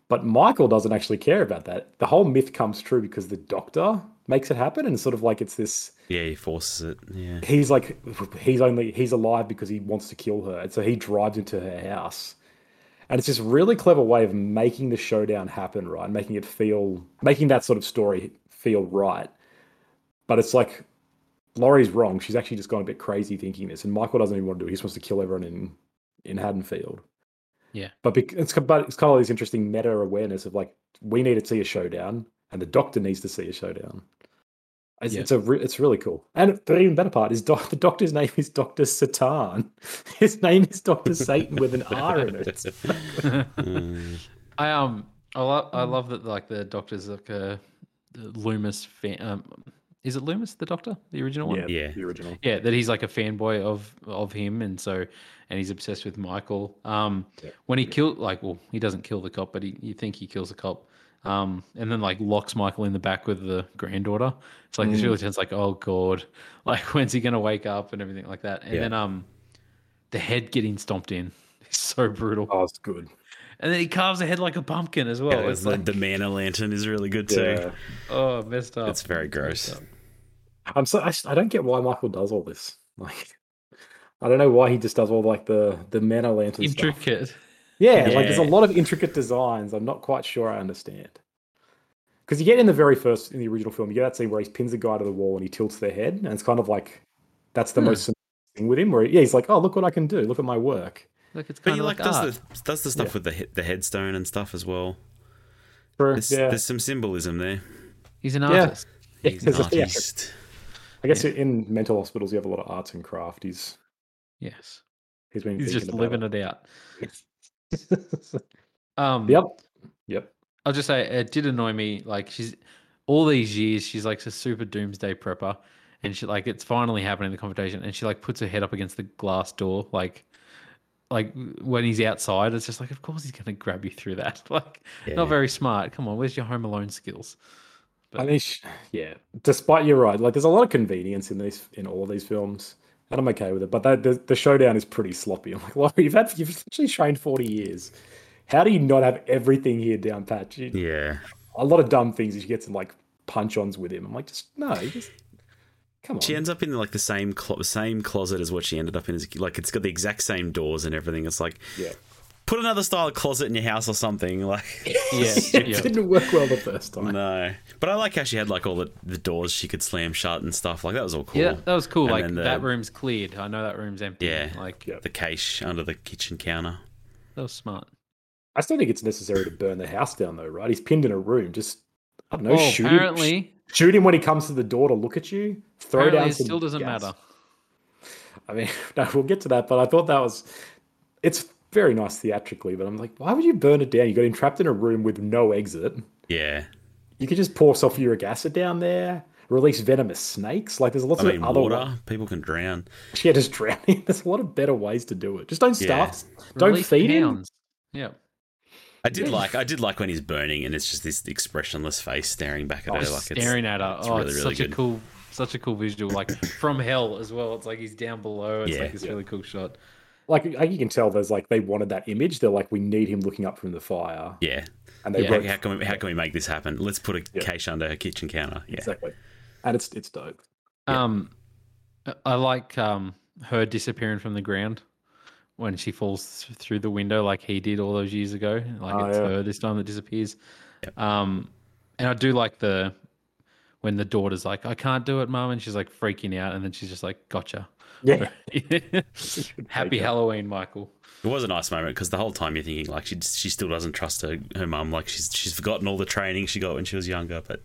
But Michael doesn't actually care about that. The whole myth comes true because the doctor makes it happen, and sort of like it's this yeah, he forces it. Yeah. he's like he's only he's alive because he wants to kill her and so he drives into her house. And it's this really clever way of making the showdown happen right? Making it feel making that sort of story feel right. But it's like laurie's wrong. She's actually just gone a bit crazy thinking this and michael doesn't even want to do it. He just wants to kill everyone in in haddonfield. Yeah. but bec- it's but it's kind of this interesting meta awareness of like we need to see a showdown and the doctor needs to see a showdown it's, Yeah. it's a re- it's really cool. And the even better part is doc- the doctor's name is Doctor Satan. His name is Doctor Satan with an R in it. I um I love I love that like the doctor's like a Loomis fan. Um, is it Loomis the doctor, the original one? Yeah, Yeah. the original. Yeah, that he's like a fanboy of of him, and so and he's obsessed with Michael. Um, Yeah. when he killed like, well, he doesn't kill the cop, but he you think he kills the cop. Um, and then like locks Michael in the back with the granddaughter. It's like this Mm. really tense, like, oh god, like when's he gonna wake up and everything like that. And Yeah. then um, the head getting stomped in is so brutal. Oh, it's good. And then he carves a head like a pumpkin as well. there's it's the, like, the man-o'-lantern is really good too. Yeah. oh, messed up. It's very gross. I'm so I, I don't get why Michael does all this. Like, I don't know why he just does all like the the man-o'-lantern stuff. Intricate. Yeah, like there's a lot of intricate designs. I'm not quite sure I understand. Because you get in the very first in the original film, you get that scene where he pins a guy to the wall and he tilts their head, and it's kind of like that's the Hmm. most thing with him. Where yeah, he's like, oh look what I can do, look at my work. Look, it's kind he of like like, art. does the does the stuff with the the headstone and stuff as well. True, There's, yeah, there's some symbolism there. He's an artist. Yeah, He's an a theatre. artist. I guess in mental hospitals you have a lot of arts and craft. He's Yes. he's been He's just living it out. it. Um, yep, yep. I'll just say it did annoy me. Like she's all these years, she's like a super doomsday prepper, and she like it's finally happening the confrontation, and she like puts her head up against the glass door, like like when he's outside. It's just like, of course he's gonna grab you through that. Like Yeah. not very smart. Come on, where's your Home Alone skills? I mean, yeah. Despite you're right, like there's a lot of convenience in these in all of these films, and I'm okay with it. But that the, the showdown is pretty sloppy. I'm like, Laurie, you've had you've actually trained 40 years. How do you not have everything here down pat? You, Yeah. A lot of dumb things. You get some like punch-ons with him. I'm like, just no, just come on. She ends up in like the same clo- same closet as what she ended up in. Like it's got the exact same doors and everything. It's like yeah, put another style closet in your house or something. Like Yeah, it yeah. didn't work well the first time. no, but I like how she had like all the, the doors she could slam shut and stuff. Like that was all cool. Yeah, that was cool. And like the- that room's cleared. I know that room's empty. Yeah. like Yeah. The cache under the kitchen counter. that was smart. I still think it's necessary to burn the house down, though, right? He's pinned in a room. Just I don't know. Oh, shoot him, shoot him when he comes to the door to look at you. Throw down. it some still doesn't gas. matter. I mean, no, we'll get to that, but I thought that was it's very nice theatrically, but I'm like, why would you burn it down? You got him trapped in a room with no exit. Yeah. You could just pour sulfuric acid down there, release venomous snakes. Like there's lots I of other water. wa- People can drown. Yeah, just drowning. There's a lot of better ways to do it. Just don't Yeah. Don't Release feed him. Yeah. I did Yeah. like I did like when he's burning and it's just this expressionless face staring back at Oh, her like it's staring at her. it's oh, really, it's really such a cool, such a cool visual. Like from hell as well. It's like he's down below. It's Yeah. like this really cool shot. Like like you can tell, there's like they wanted that image. They're like, we need him looking up from the fire, yeah. and they Yeah. How, wrote how can we how can we make this happen? Let's put a Yeah. cache under her kitchen counter. Yeah. exactly, and it's it's dope. Yeah. Um, I like um her disappearing from the ground when she falls through the window, like he did all those years ago. Like Oh, it's yeah. her this time that disappears. Yep. Um, and I do like the when the daughter's like, "I can't do it, mum," and she's like freaking out, and then she's just like, "Gotcha." Yeah, Happy Halloween, Michael. It was a nice moment because the whole time you're thinking like she she still doesn't trust her her mum. Like she's she's forgotten all the training she got when she was younger. But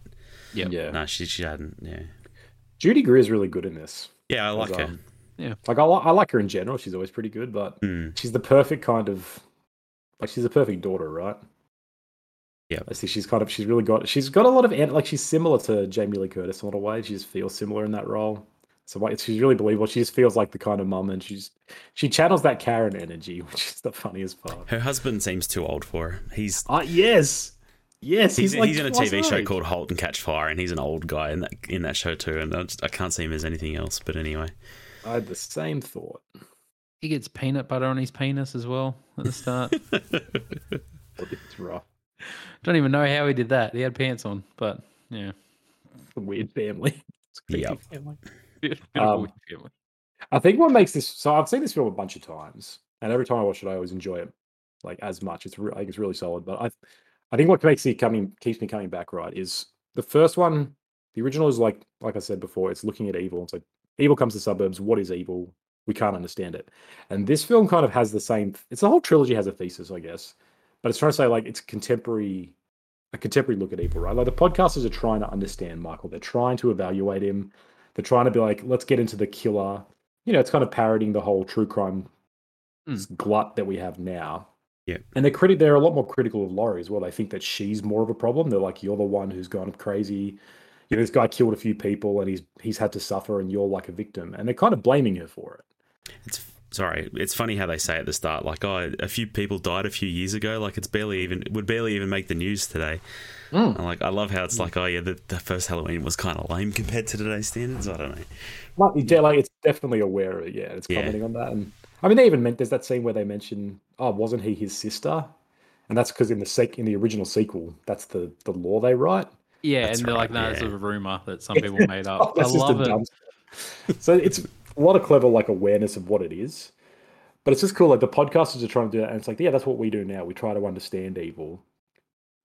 Yep. yeah. no, she she hadn't. Yeah. Judy Greer's really good in this. Yeah, I like her. um, Yeah. Like I, li- I like her in general. She's always pretty good, but Mm. she's the perfect kind of like she's the perfect daughter, right? Yeah. I see she's kind of she's really got she's got a lot of like she's similar to Jamie Lee Curtis in a lot of ways. She just feels similar in that role. So like, she's really believable. She just feels like the kind of mum, and she's she channels that Karen energy, which is the funniest part. Her husband seems too old for her. He's Ah, yes, yes, he's, he's, like he's in a TV her show called Halt and Catch Fire, and he's an old guy in that in that show too. And I, just, I can't see him as anything else. But anyway, I had the same thought. He gets peanut butter on his penis as well at the start. It's rough. Don't even know how he did that. He had pants on, but yeah. It's a weird family. It's a creepy Yep. family. Bit of a Um. I think what makes this so I've seen this film a bunch of times, and every time I watch it, I always enjoy it like as much. It's re- I think it's really solid. But I, I think what makes it coming keeps me coming back right is the first one. The original is like like I said before, it's looking at evil. It's like evil comes to suburbs. What is evil? We can't understand it. And this film kind of has the same. It's the whole trilogy has a thesis, I guess, but it's trying to say like it's contemporary, a contemporary look at evil, right? Like the podcasters are trying to understand Michael. They're trying to evaluate him. They're trying to be like, let's get into the killer you know, it's kind of parodying the whole true crime Mm. glut that we have now. Yeah. And they're criti- they're a lot more critical of Laurie as well. They think that she's more of a problem. They're like, you're the one who's gone crazy. You know, this guy killed a few people and he's he's had to suffer and you're like a victim. And they're kind of blaming her for it. it's sorry. It's funny how they say at the start, like, oh, a few people died a few years ago. Like, it's barely even it would barely even make the news today. Mm. And like, I love how it's like, oh yeah, the, the first Halloween was kind of lame compared to today's standards. I don't know. Like, yeah, like it's definitely aware of it. Yeah, it's Yeah. commenting on that. And I mean, they even meant there's that scene where they mention, oh, wasn't he his sister? And that's because in the sec- in the original sequel, that's the the law they write. Yeah, That's and they're like, right, no, it's yeah. a rumor that some people made up. I That's just a love it. dumb- so it's a lot of clever like awareness of what it is, but it's just cool. Like the podcasters are trying to do that, and it's like, yeah, that's what we do now. We try to understand evil,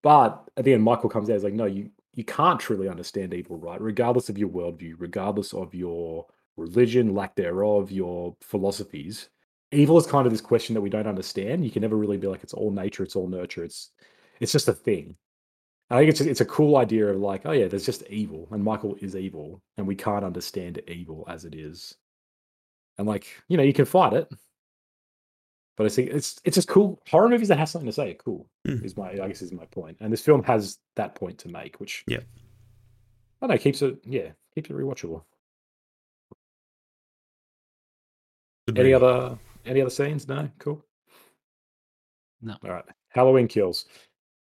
but at the end, Michael comes out. He's like, no, you you can't truly understand evil, right? Regardless of your worldview, regardless of your religion, lack thereof, your philosophies, evil is kind of this question that we don't understand. You can never really be like, it's all nature, it's all nurture. It's it's just a thing. I think it's it's a cool idea of like, oh yeah, there's just evil, and Michael is evil, and we can't understand evil as it is. And like, you know, you can fight it, But I think it's it's just cool. Horror movies that have something to say are cool. Mm. Is my I guess is my. And this film has that point to make, which Yeah. I don't know, keeps it yeah, keeps it rewatchable. Good Any movie. other any other scenes? No? Cool. No. All right. Halloween kills.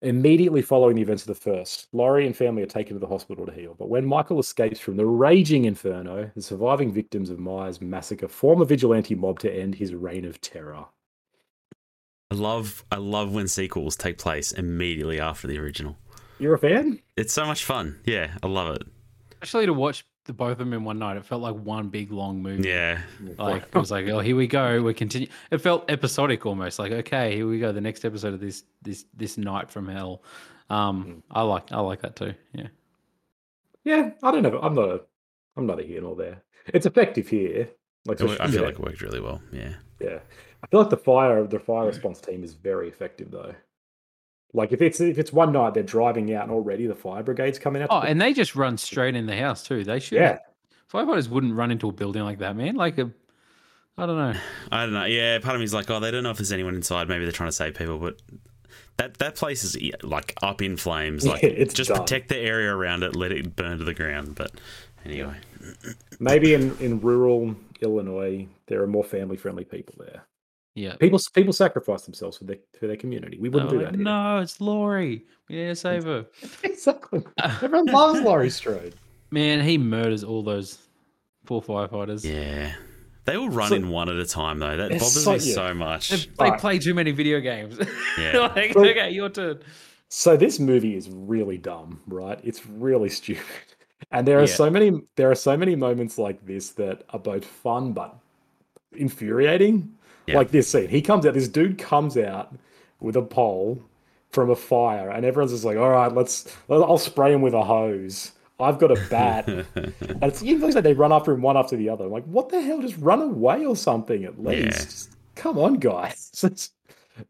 Immediately following the events of the first, Laurie and family are taken to the hospital to heal. But when Michael escapes from the raging inferno, the surviving victims of Myers' massacre form a vigilante mob to end his reign of terror. I love I love when sequels take place immediately after the original. You're a fan? It's so much fun. Yeah, I love it. Actually, to watch the both of them in one night, it felt like one big long movie. Yeah. Like it was like, oh, here we go. We're continue. It felt episodic almost. Like, okay, here we go. The next episode of this this this night from hell. Um, I like I like that too. Yeah. Yeah, I don't know. I'm not a I'm not a here nor there. It's effective here. Like It I feel yeah, like it worked really well. Yeah. yeah. I feel like the fire the fire response team is very effective though. Like if it's if it's one night they're driving out and already the fire brigade's coming out. Oh, to- and they just run straight in the house too. They should. yeah, Firefighters wouldn't run into a building like that, man. Like a, I don't know. I don't know. Yeah, part of me's like, oh, they don't know if there's anyone inside. Maybe they're trying to save people, but that that place is like up in flames. Like, Yeah, it's just done. protect the area around it, let it burn to the ground. But anyway, maybe in in rural Illinois there are more family friendly people there. Yeah. People people sacrifice themselves for their for their community. We wouldn't They're do like, that. here. no, it's Laurie. We need to save her. exactly. Everyone loves Laurie Strode. Man, he murders all those poor firefighters. yeah, they all run So- in one at a time though. That bothers so- me yeah. so much. They, they Right. play too many video games. Yeah. like, So- okay, your turn. So this movie is really dumb, right? It's really stupid. And there are Yeah. so many there are so many moments like this that are both fun but infuriating. Yeah. Like this scene. He comes out, this dude comes out with a pole from a fire, and everyone's just like, all right, let's I'll spray him with a hose. I've got a bat. and it's even like they run after him one after the other. I'm like, what the hell? Just run away or something at least. Yeah. Just, come on, guys. It's-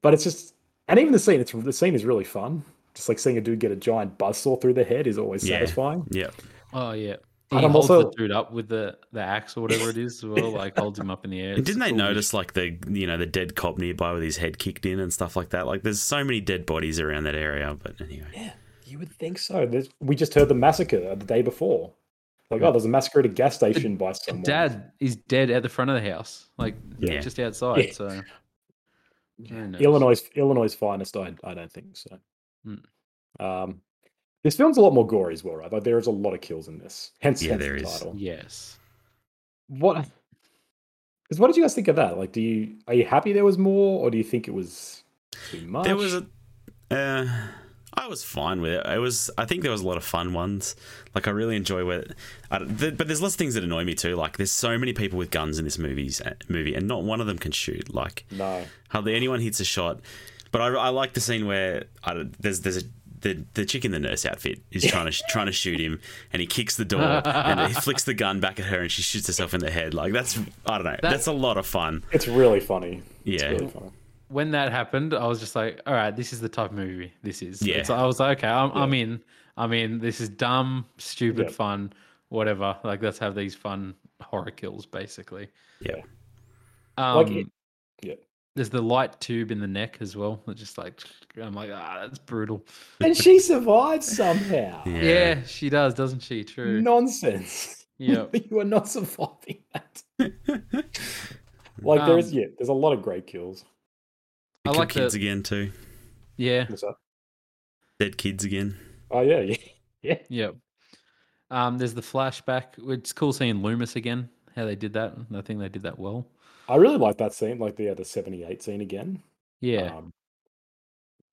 but it's just and even the scene, it's the scene is really fun. Just like seeing a dude get a giant buzzsaw through the head is always Yeah. satisfying. yeah, Oh yeah. He I'm holds also- the dude up with the, the axe or whatever it is as well, like holds him up in the air. and It's didn't they cool. notice like the you know the dead cop nearby with his head kicked in and stuff like that? Like, there's so many dead bodies around that area. But anyway, Yeah, you would think so. There's, we just heard the massacre the day before. Like, oh, there's a massacre at a gas station by The someone. dad is dead at the front of the house, like Yeah. just outside. Yeah. So who? Illinois, Illinois' finest. I, I don't think so. Mm. Um, this film's a lot more gory as well, right? Like, there is a lot of kills in this. Hence, Yeah, hence there the is. title. Yes. What? Because what did you guys think of that? Like, do you are you happy there was more, or do you think it was too much? there was a. Uh, I was fine with it. It was. I think there was a lot of fun ones. Like I really enjoy where. I, but there's lots of things that annoy me too. Like there's so many people with guns in this movies uh, movie, and not one of them can shoot. Like no. hardly anyone hits a shot. But I, I like the scene where I, there's there's a the, the chick in the nurse outfit is trying to trying to shoot him, and he kicks the door and he flicks the gun back at her, and she shoots herself in the head. Like that's I don't know. that's a lot of fun. It's really funny. It's Yeah. really funny. When that happened, I was just like, all right, this is the type of movie this is. Yeah. So I was like, okay, I'm, I'm in. I'm in. This is dumb, stupid, Yeah. fun, whatever. Like, let's have these fun horror kills, basically. Yeah. Um, Like it- yeah. There's the light tube in the neck as well. That just like, I'm like, ah, that's brutal. And she survives somehow. Yeah. Yeah, she does, doesn't she? True. Nonsense. Yeah. you are not surviving that. like there is, Um, yeah, there's a lot of great kills. I like kids the- again too. Yeah. What's that? Dead kids again. Oh yeah, yeah, yeah. Yep. Um, there's the flashback. It's cool seeing Loomis again. How they did that. I think they did that well. I really like that scene, like the uh, the '78 scene again. Yeah. Um,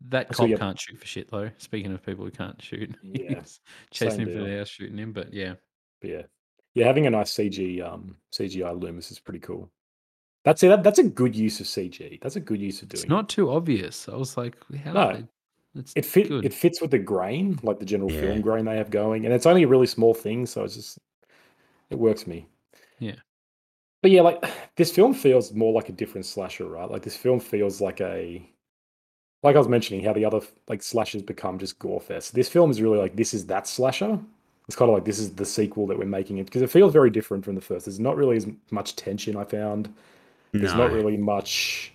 that so cop yeah. can't shoot for shit though. Speaking of people who can't shoot, Yeah, chasing same him through deal. the house, shooting him. But yeah, but yeah, yeah, having a nice CG um CGI Loomis is pretty cool. That's it. That, that's a good use of CG. That's a good use of doing. it's not too obvious. I was like, how? No. they- It fit. good. It fits with the grain, like the general Yeah. film grain they have going, and it's only a really small thing, so it's just it works for me. Yeah. But yeah, like this film feels more like a different slasher, right? Like this film feels like a like I was mentioning how the other like slashers become just gore fest. This film is really like this is that slasher. It's kind of like this is the sequel that we're making it because it feels very different from the first. There's not really as much tension I found. There's no. not really much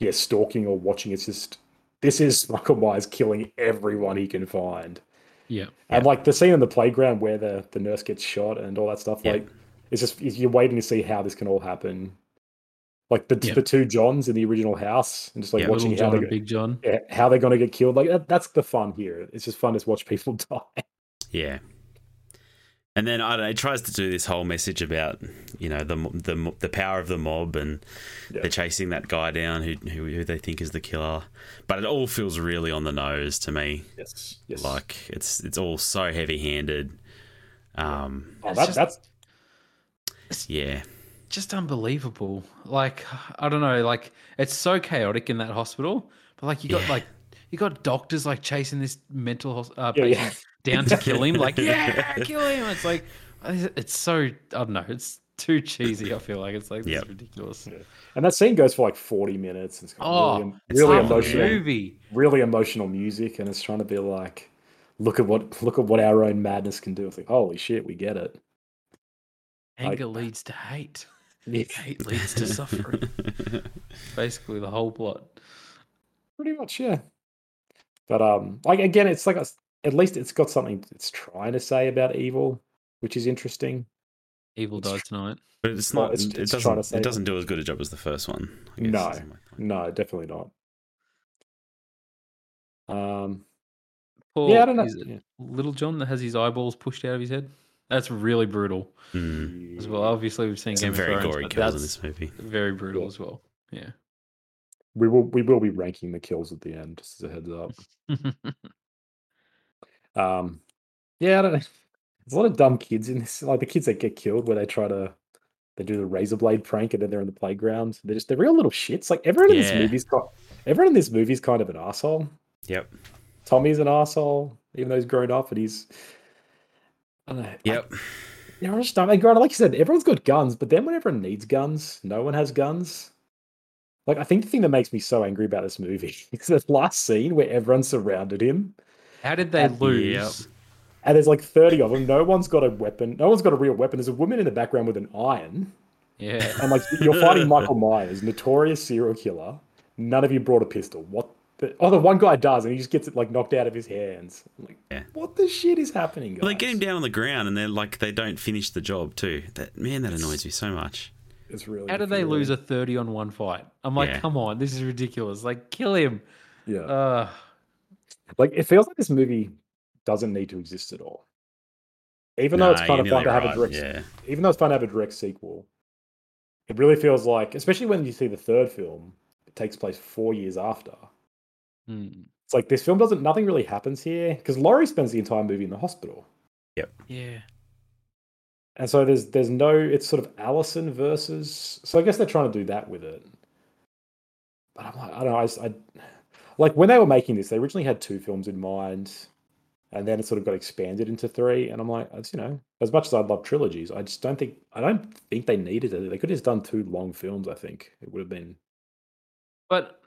yeah stalking or watching. It's just this is Michael Myers killing everyone he can find. Yeah. And like the scene in the playground where the, the nurse gets shot and all that stuff, Yeah. like it's just you're waiting to see how this can all happen. Like the Yeah. the two Johns in the original house, and just like Yeah. watching how they and Big John. yeah, how they're gonna get killed. Like that, that's the fun here. It's just fun to watch people die. Yeah. And then I don't know, it tries to do this whole message about you know the the the power of the mob and Yeah. they're chasing that guy down who, who who they think is the killer, but it all feels really on the nose to me. Yes, yes. Like it's it's all so heavy handed. Um, oh, that, just- that's yeah, Just unbelievable. Like I don't know. Like it's so chaotic in that hospital. But like you got Yeah. like you got doctors like chasing this mental hos- uh, Yeah, patient yeah. down to kill him. Like yeah, kill him. It's like it's so I don't know. It's too cheesy. I feel like it's like this Yep. is ridiculous. and that scene goes for like forty minutes. It's got Oh, really, it's really half a emotional, movie. really emotional music, and it's trying to be like, look at what look at what our own madness can do. It's like, holy shit, we get it. Anger leads to hate. Yeah, Hate leads to suffering. Basically, the whole plot. pretty much, yeah. But um, like again, it's like a, at least it's got something it's trying to say about evil, which is interesting. Evil It's- dies tonight. but it's Well, not. it's- it it's trying doesn't. to say It doesn't do as good a job as the first one. I guess, No. is my point. No, definitely not. Um, Poor, yeah, I don't know. is it Yeah. Little John that has his eyeballs pushed out of his head. That's really brutal Mm. as well. Obviously, we've seen Some Game of very Thrones, gory but kills in this movie. very brutal as well. Yeah. We will we will be ranking the kills at the end, just as a heads up. Um, yeah, I don't know. There's a lot of dumb kids in this. Like the kids that get killed, where they try to they do the razor blade prank, and then they're in the playground. They're just they're real little shits. Like everyone in this movie's got everyone in this movie's kind of an asshole. Yep. Tommy's an asshole, even though he's grown up, and he's I don't know. like, Yep. Yeah, I just don't. Like, like you said, everyone's got guns, but then when everyone needs guns, no one has guns. Like, I think the thing that makes me so angry about this movie is that last scene where everyone surrounded him, How did they Uh, lose? yep. and there's like 30 of them. No one's got a weapon. No one's got a real weapon. There's a woman in the background with an iron. Yeah. And like, you're fighting Michael Myers, notorious serial killer. None of you brought a pistol. What? The, oh, the one guy does, and he just gets it like knocked out of his hands. I'm like, Yeah. what the shit is happening, guys? Well, they get him down on the ground, and they're like they don't finish the job too. That man, that annoys me so much. It's really. How do they lose a 30 on one fight? I'm like, Yeah. come on, this is ridiculous. Like, kill him. Yeah. Uh, Like it feels like this movie doesn't need to exist at all. Even though it's kind of you're fun to nearly have a direct, Yeah. even though it's fun to have a direct sequel, it really feels like, especially when you see the third film, it takes place four years after. Hmm, It's like this film doesn't, nothing really happens here because Laurie spends the entire movie in the hospital, Yep. yeah. and so there's there's no, it's sort of Allison versus. So I guess they're trying to do that with it. But I'm like, I don't know, I, just- I like when they were making this, they originally had two films in mind. and then it sort of got expanded into three. And I'm like, it's, you know, as much as I love trilogies, I just don't think I don't think they needed it. They could have just done two long films. I think it would have been. But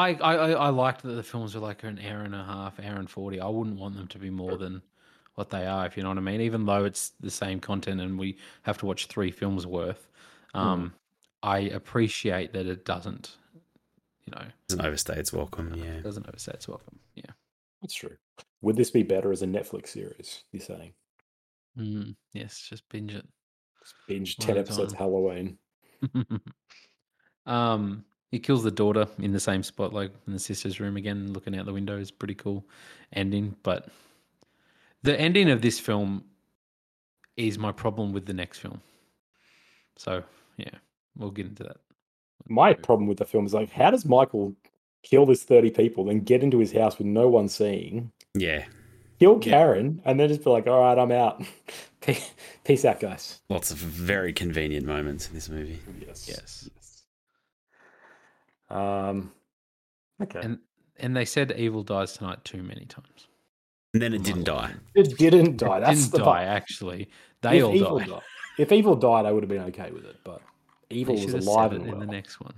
I, I I I liked that the films were like an hour and a half, hour and forty. I wouldn't want them to be more than what they are, if you know what I mean. Even though it's the same content and we have to watch three films worth, um, I appreciate that it doesn't, you know, Doesn't overstay its welcome. Yeah. it doesn't overstay its welcome. Yeah. That's true. Would this be better as a Netflix series? You're saying Mm, yes, just binge it. Just binge ten episodes time. Halloween. um, he kills the daughter in the same spot, like in the sister's room again, looking out the window is pretty cool ending. But the ending of this film is my problem with the next film. So yeah, we'll get into that. My problem with the film is like, how does Michael kill this thirty people, then get into his house with no one seeing, Yeah. kill Karen, and then just be like, all right, I'm out. Peace out, guys. Lots of very convenient moments in this movie. Yes. Yes. Yes. Um. Okay. And and they said evil dies tonight too many times. And then it didn't die. It didn't die. It That's didn't the die part. actually. They if all evil died. died, if evil died, I would have been okay with it. But evil They was alive and it in the next one.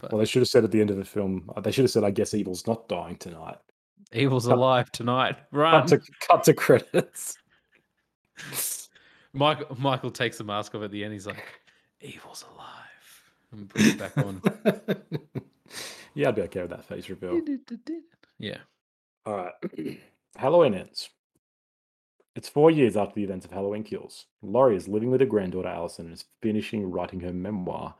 But Well, they should have said at the end of the film. uh, They should have said, "I guess evil's not dying tonight." evil's Cut- alive tonight. Run. Cut to cut to credits. Michael Michael takes the mask off at the end. He's like, "Evil's alive," and puts it back on. Yeah, I'd be okay with that face reveal. Yeah. All right. Halloween ends. It's four years after the events of Halloween Kills. Laurie is living with her granddaughter Allison and is finishing writing her memoir.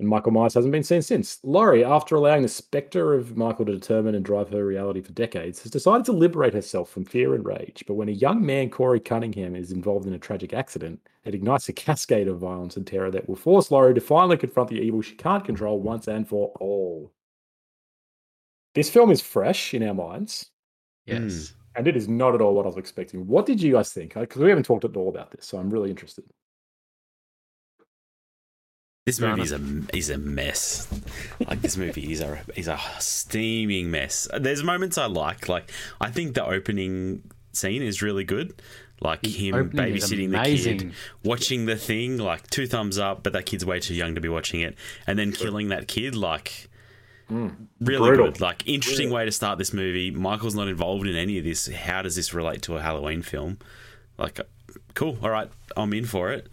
And Michael Myers hasn't been seen since. Laurie, after allowing the spectre of Michael to determine and drive her reality for decades, has decided to liberate herself from fear and rage. But when a young man, Corey Cunningham, is involved in a tragic accident, it ignites a cascade of violence and terror that will force Laurie to finally confront the evil she can't control once and for all. This film is fresh in our minds, Yes. Hmm. and it is not at all what I was expecting. What did you guys think? Because we haven't talked at all about this, so I'm really interested. This movie is a is a mess. Like this movie is a is a steaming mess. There's moments I like. Like I think the opening scene is really good. Like him babysitting the kid, watching the thing. Like two thumbs up, but that kid's way too young to be watching it, and then killing that kid. Like really Brutal. good. Like interesting way to start this movie. Michael's not involved in any of this. How does this relate to a Halloween film? Like, cool. All right, I'm in for it.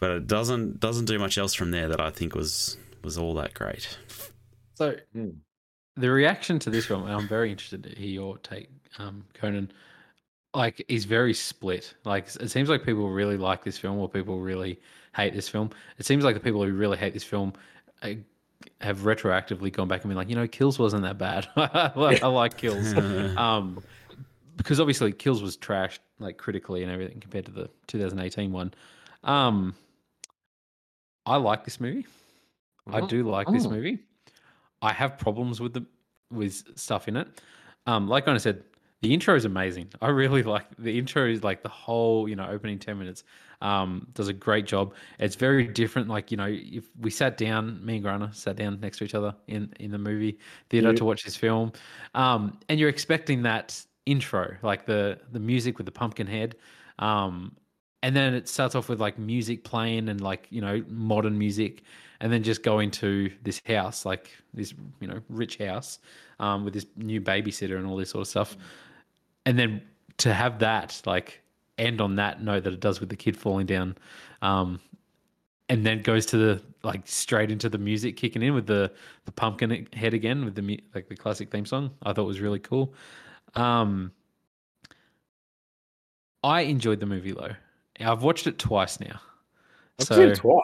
But it doesn't doesn't do much else from there that I think was was all that great. So Hmm. the reaction to this film, and I'm very interested to hear your take, um, Conan. Like, is very split. Like, it seems like people really like this film, or people really hate this film. It seems like the people who really hate this film uh, have retroactively gone back and been like, you know, Kills wasn't that bad. I like- I like Kills, um, because obviously Kills was trashed like critically and everything compared to the 2018 one. Um, I like this movie. I Mhm. do like this Mm. movie. I have problems with the with stuff in it. Um, like I said, the intro is amazing. I really like the intro. Is like the whole you know opening ten minutes. Um, does a great job. It's very different. Like you know, if we sat down, me and Grana sat down next to each other in in the movie theater to watch this film, um, and you're expecting that intro, like the the music with the pumpkin head. Um, and then it starts off with like music playing and like you know modern music and then just go into this house like this you know rich house um, with this new babysitter and all this sort of stuff. And then to have that like end on that note that it does with the kid falling down um, and then goes to the like straight into the music kicking in with the the pumpkin head again with the like the classic theme song. I thought was really cool. Um i enjoyed the movie though i've watched it twice now I've so seen it twice.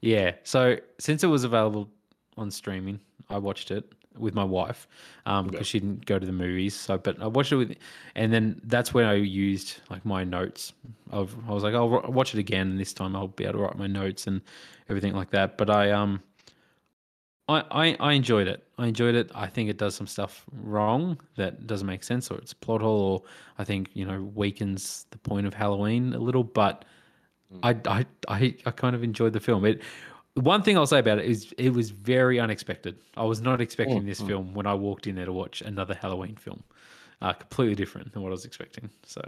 yeah. So since it was available on streaming, I watched it with my wife um, because she didn't go to the movies. So, but I watched it with, and then that's when I used like my notes. Of I was like, I'll watch it again, and this time I'll be able to write my notes and everything like that. But I um, I I, I enjoyed it. I enjoyed it. I think it does some stuff wrong that doesn't make sense, or it's plot hole, or I think you know weakens the point of Halloween a little, but. Mm. I, I I I kind of enjoyed the film. It one thing I'll say about it is it was very unexpected. I was not expecting this mm, mm. film when I walked in there to watch another Halloween film. Uh, completely different than what I was expecting. So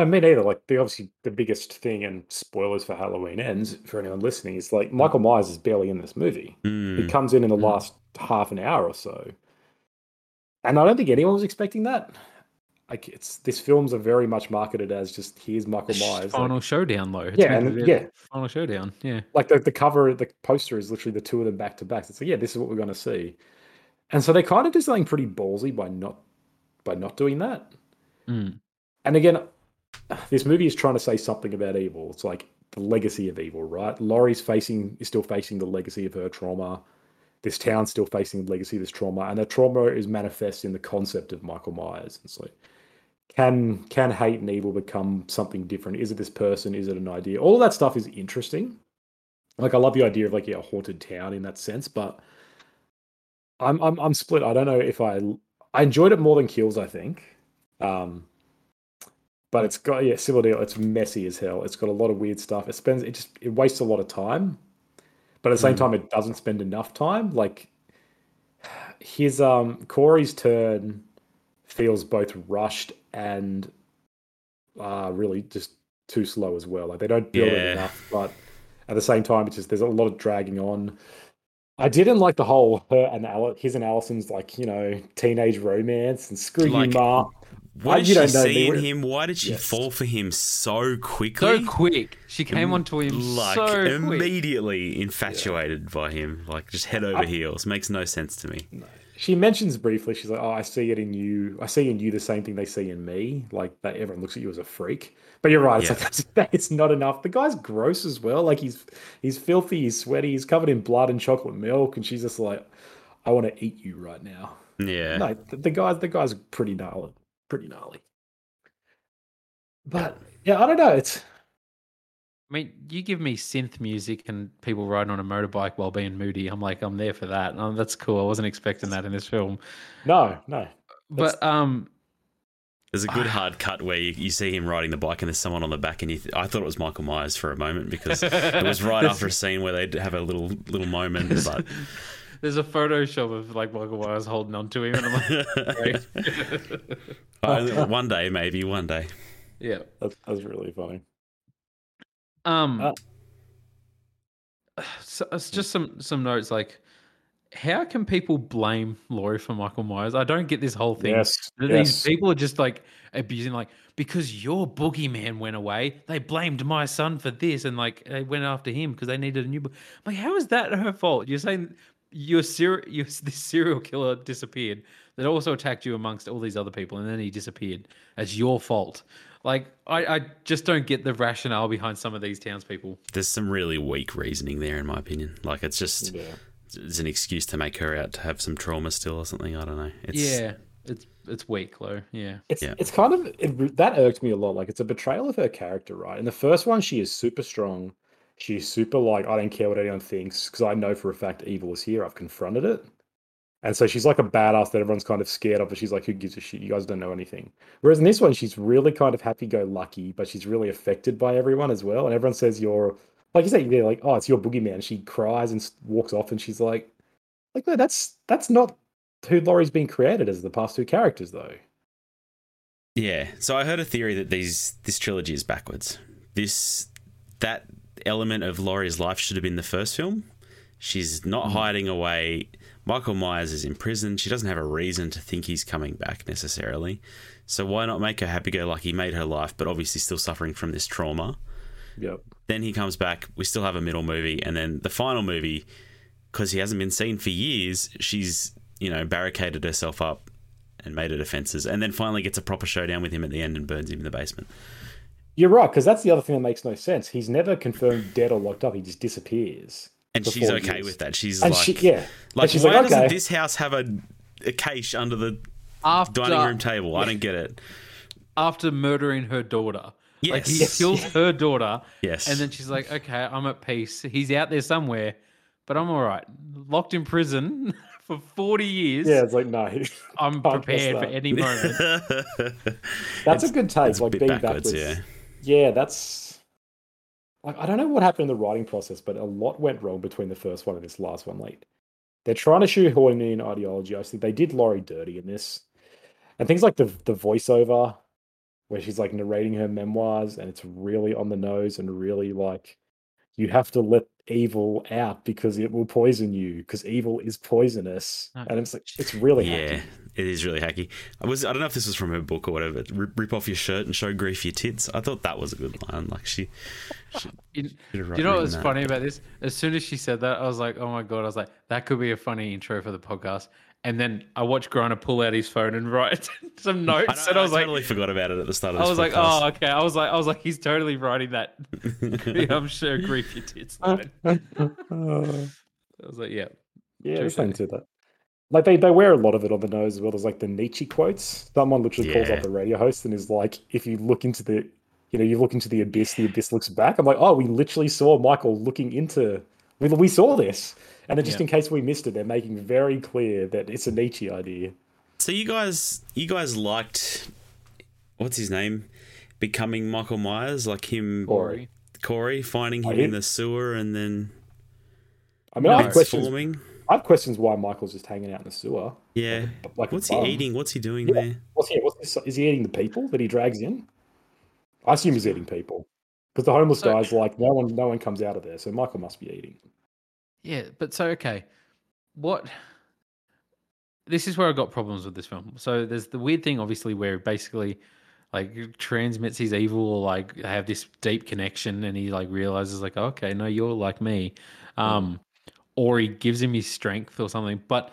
No, me neither. Like the obviously the biggest thing, and spoilers for Halloween ends for anyone listening, is like Michael Myers is barely in this movie. He Mm. comes in in the Mm. last half an hour or so, and I don't think anyone was expecting that. Like it's this film's are very much marketed as just here's Michael Myers. final Like, showdown though. It's Yeah, and- yeah. final showdown. Yeah, like the, the cover, the poster is literally the two of them back to back. It's like, yeah, this is what we're going to see, and so they kind of do something pretty ballsy by not by not doing that. Mm. And again, this movie is trying to say something about evil. It's like the legacy of evil, right? Laurie's facing is still facing the legacy of her trauma. This town's still facing the legacy of this trauma, and that trauma is manifest in the concept of Michael Myers. And so, can can hate and evil become something different? Is it this person? Is it an idea? All that stuff is interesting. Like I love the idea of like yeah, a haunted town in that sense, but I'm I'm I'm split. I don't know if I I enjoyed it more than Kills. I think. Um, but it's got yeah, similar deal. It's messy as hell. It's got a lot of weird stuff. It spends it just it wastes a lot of time, but at the same Mm. time, it doesn't spend enough time. Like his um Corey's turn feels both rushed and uh really just too slow as well. Like they don't build Yeah. it enough, but at the same time, it's just there's a lot of dragging on. I didn't like the whole her and Al- his and Allison's like you know teenage romance and screw Like- you, Ma. What did you she don't see in him? Why did she Yes. fall for him so quickly? So quick. She came onto him like so quick. immediately infatuated by him, like just head over heels. Makes no sense to me. She mentions briefly, she's like, "Oh, I see it in you. I see in you the same thing they see in me. Like that, everyone looks at you as a freak." But you're right. It's Yeah. like that's, it's not enough. The guy's gross as well. Like he's he's filthy. He's sweaty. He's covered in blood and chocolate milk. And she's just like, "I want to eat you right now." Yeah. No, the, the guy's the guy's pretty gnarly. Pretty gnarly. But yeah, I don't know. It's I mean, you give me synth music and people riding on a motorbike while being moody. I'm like, I'm there for that. Um, that's cool. I wasn't expecting that in this film. no, no. But um, There's a good hard cut where you, you see him riding the bike and there's someone on the back, and you th- I thought it was Michael Myers for a moment because it was right after a scene where they'd have a little little moment. But there's a Photoshop of like Michael Myers holding on to him, and I'm like, great. I- one day, maybe one day. yeah. That's, that's really funny. Um, Uh, so it's just some some notes like, how can people blame Laurie for Michael Myers? I don't get this whole thing. Yes, Th- yes. These people are just like abusing, like because your boogeyman went away, they blamed my son for this, and like they went after him because they needed a new. Bo- like, how is that her fault? You're saying your ser- your this serial killer disappeared that also attacked you amongst all these other people, and then he disappeared. It's your fault. Like I, I just don't get the rationale behind some of these townspeople. There's some really weak reasoning there, in my opinion. Like it's just Yeah. it's an excuse to make her out to have some trauma still or something. I don't know. It's, yeah, it's it's weak, though. Yeah. It's Yeah. it's kind of it, that irked me a lot. Like it's a betrayal of her character, right? In the first one, she is super strong. She's super like I don't care what anyone thinks because I know for a fact evil is here. I've confronted it, and so she's like a badass that everyone's kind of scared of. But she's like, who gives a shit? You guys don't know anything. Whereas in this one, she's really kind of happy-go-lucky, but she's really affected by everyone as well. And everyone says you're like you say, yeah, like oh, it's your boogeyman. She cries and walks off, and she's like, like no, that's that's not who Laurie's been created as the past two characters though. Yeah. So I heard a theory that these this trilogy is backwards. This that element of Laurie's life should have been the first film. She's not mm. hiding away. Michael Myers is in prison. She doesn't have a reason to think he's coming back necessarily. So why not make her happy go lucky, made her life, but obviously still suffering from this trauma. Yep. Then he comes back. We still have a middle movie, and then the final movie, because he hasn't been seen for years. She's you know barricaded herself up and made her defenses, and then finally gets a proper showdown with him at the end and burns him in the basement. You're right, because that's the other thing that makes no sense. He's never confirmed dead or locked up. He just disappears. And she's okay with that. She's And like, she, yeah, like she's why like, doesn't okay, this house have a a cache under the After dining room table? I don't get it. after murdering her daughter. Like he Yes. kills her daughter, Yes. and then she's like, "Okay, I'm at peace. He's out there somewhere, but I'm all right. Locked in prison for 40 years. yeah, it's like no, I'm prepared for any moment." that's a good take. Like being backwards, backwards. yeah. Yeah, that's like I don't know what happened in the writing process, but a lot went wrong between the first one and this last one. Like they're trying to shoehorn in ideology. I think they did Laurie dirty in this, and things like the the voiceover where she's like narrating her memoirs, and it's really on the nose and really like you have to let evil out because it will poison you because evil is poisonous, No. and it's like it's really Yeah, hacky. It is really hacky. I was I don't know if this was from her book or whatever. Rip, rip off your shirt and show grief your tits. I thought that was a good line. Like she, You, you know written what's that. funny about this? As soon as she said that, I was like, "Oh my god!" I was like, "That could be a funny intro for the podcast." And then I watched Grana pull out his phone and write some notes, know, and I was I like, totally forgot about it at the start of I this was like, oh, okay. I was like, I was like, he's totally writing that. I'm sure grief your tits. I was like, yeah. Yeah, True there's something to that. Like they, they wear a lot of it on the nose as well. There's like the Nietzsche quotes. Someone literally calls up the radio host and is like, if you look into the you know, you look into the abyss, the abyss looks back. I'm like, oh, we literally saw Michael looking into we, we saw this. And then just Yeah. in case we missed it, they're making very clear that it's a Nietzsche idea. So you guys, you guys liked what's his name becoming Michael Myers, like him, Corey. Corey finding oh, him in the sewer and then I mean, I have questions. transforming. I have questions why Michael's just hanging out in the sewer. Yeah. Like a What's he eating? What's he doing Yeah. there? What's he? What's this, is he eating the people that he drags in? I assume he's eating people because the homeless So- guy's like no one, no one comes out of there, so Michael must be eating. Yeah, but so okay, what? this is where I got problems with this film. So there's the weird thing, obviously, where basically like transmits his evil or like they have this deep connection, and he like realizes like, okay, no, you're like me, um, or he gives him his strength or something. But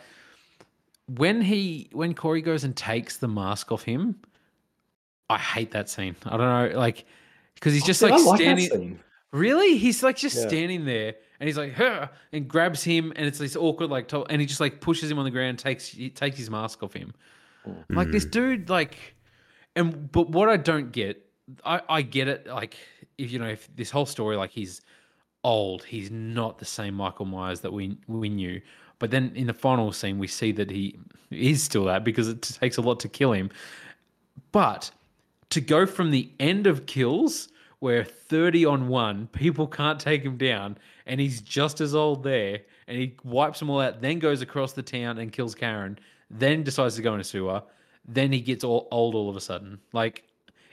when he when Corey goes and takes the mask off him, I hate that scene. I don't know, like because he's just See, like like standing. Really? He's like just Yeah. standing there and he's like, huh, and grabs him and it's this awkward like to- and he just like pushes him on the ground, takes he takes his mask off him. I'm Like this mm. dude, like and but what I don't get, I, I get it, like if you know, if this whole story, like he's old, he's not the same Michael Myers that we we knew. But then in the final scene, we see that he is still that because it takes a lot to kill him. But to go from the end of kills where 30 on one, people can't take him down, and he's just as old there, and he wipes them all out, then goes across the town and kills Karen, then decides to go in a sewer, then he gets all old all of a sudden. Like,